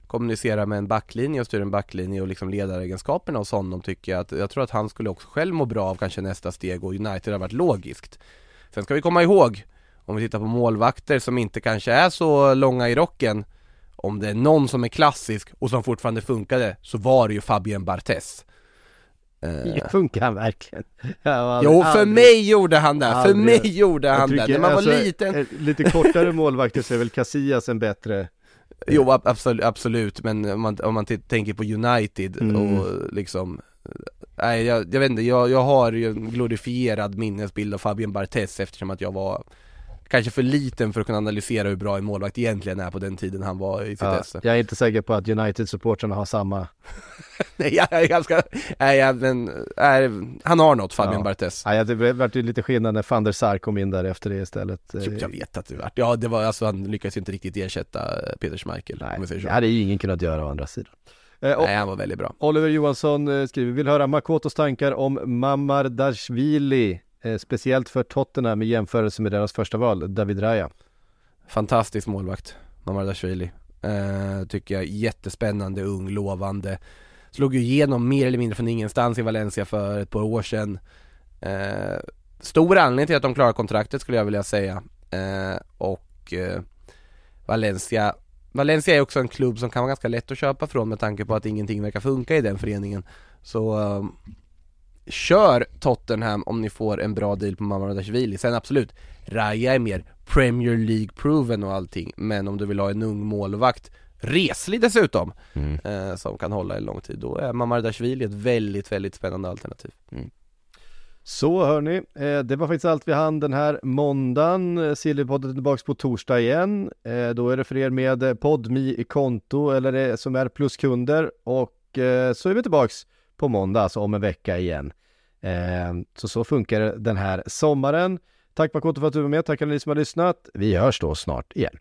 kommunicerar med en backlinje och styr en backlinje och liksom ledaregenskaperna hos honom tycker jag att Jag tror att han skulle också själv må bra av kanske nästa steg och United har varit logiskt. Sen ska vi komma ihåg Om vi tittar på målvakter som inte kanske är så långa i rocken Om det är någon som är klassisk och som fortfarande funkade så var det ju Fabien Barthez. Eh, Ja, funkar han verkligen? Jo, för mig gjorde han det, för aldrig- mig gjorde han det, när man var alltså, liten eh, Lite kortare målvakter så är väl Casillas en bättre Jo ab- absolut, absolut, men om man, om man tänker på United Mm. och liksom Nej jag, jag vet inte, jag, jag har ju en glorifierad minnesbild av Fabien Barthez eftersom att jag var Kanske för liten för att kunna analysera hur bra en målvakt egentligen är på den tiden han var i sitt Ja, esse jag är inte säker på att United-supportrarna har samma Nej jag är ganska, nej jag, men, nej, han har något Fabien Ja. Barthez Nej, det vart ju lite skillnad när van der Sar kom in där efter det istället. Jag vet att det vart, ja det var alltså han lyckades ju inte riktigt ersätta Peter Schmeichel Nej, det hade ju ingen kunnat göra å andra sidan. Eh, Nej han var väldigt bra Oliver Johansson eh, skriver, vill höra Makotos tankar om Mamardashvili, eh, speciellt för Tottenham i jämförelse med deras första val, David Raya. Fantastisk målvakt, Mamardashvili eh, Tycker jag, jättespännande, ung, lovande. Slog ju igenom mer eller mindre från ingenstans i Valencia för ett par år sedan. Eh, Stor anledning till att de klarar kontraktet skulle jag vilja säga. Eh, Och eh, Valencia Valencia är också en klubb som kan vara ganska lätt att köpa från med tanke på att ingenting verkar funka i den föreningen. Så eh, Kör Tottenham om ni får en bra deal på Mamardashvili Sen absolut, Raja är mer Premier League-proven och allting Men om du vill ha en ung målvakt Reslig dessutom eh, Som kan hålla en lång tid Då är Mamardashvili ett väldigt, väldigt spännande alternativ Så hörni, eh, det var faktiskt allt vi hann den här måndagen. Eh, Sillypodden är tillbaka på torsdag igen. Eh, då är det för er med Podmi konto eller eh, som är pluskunder och så är vi tillbaks på måndag, alltså om en vecka igen. Eh, så så funkar det den här sommaren. Tack Makoto för att du var med, tack alla ni som har lyssnat. Vi hörs då snart igen.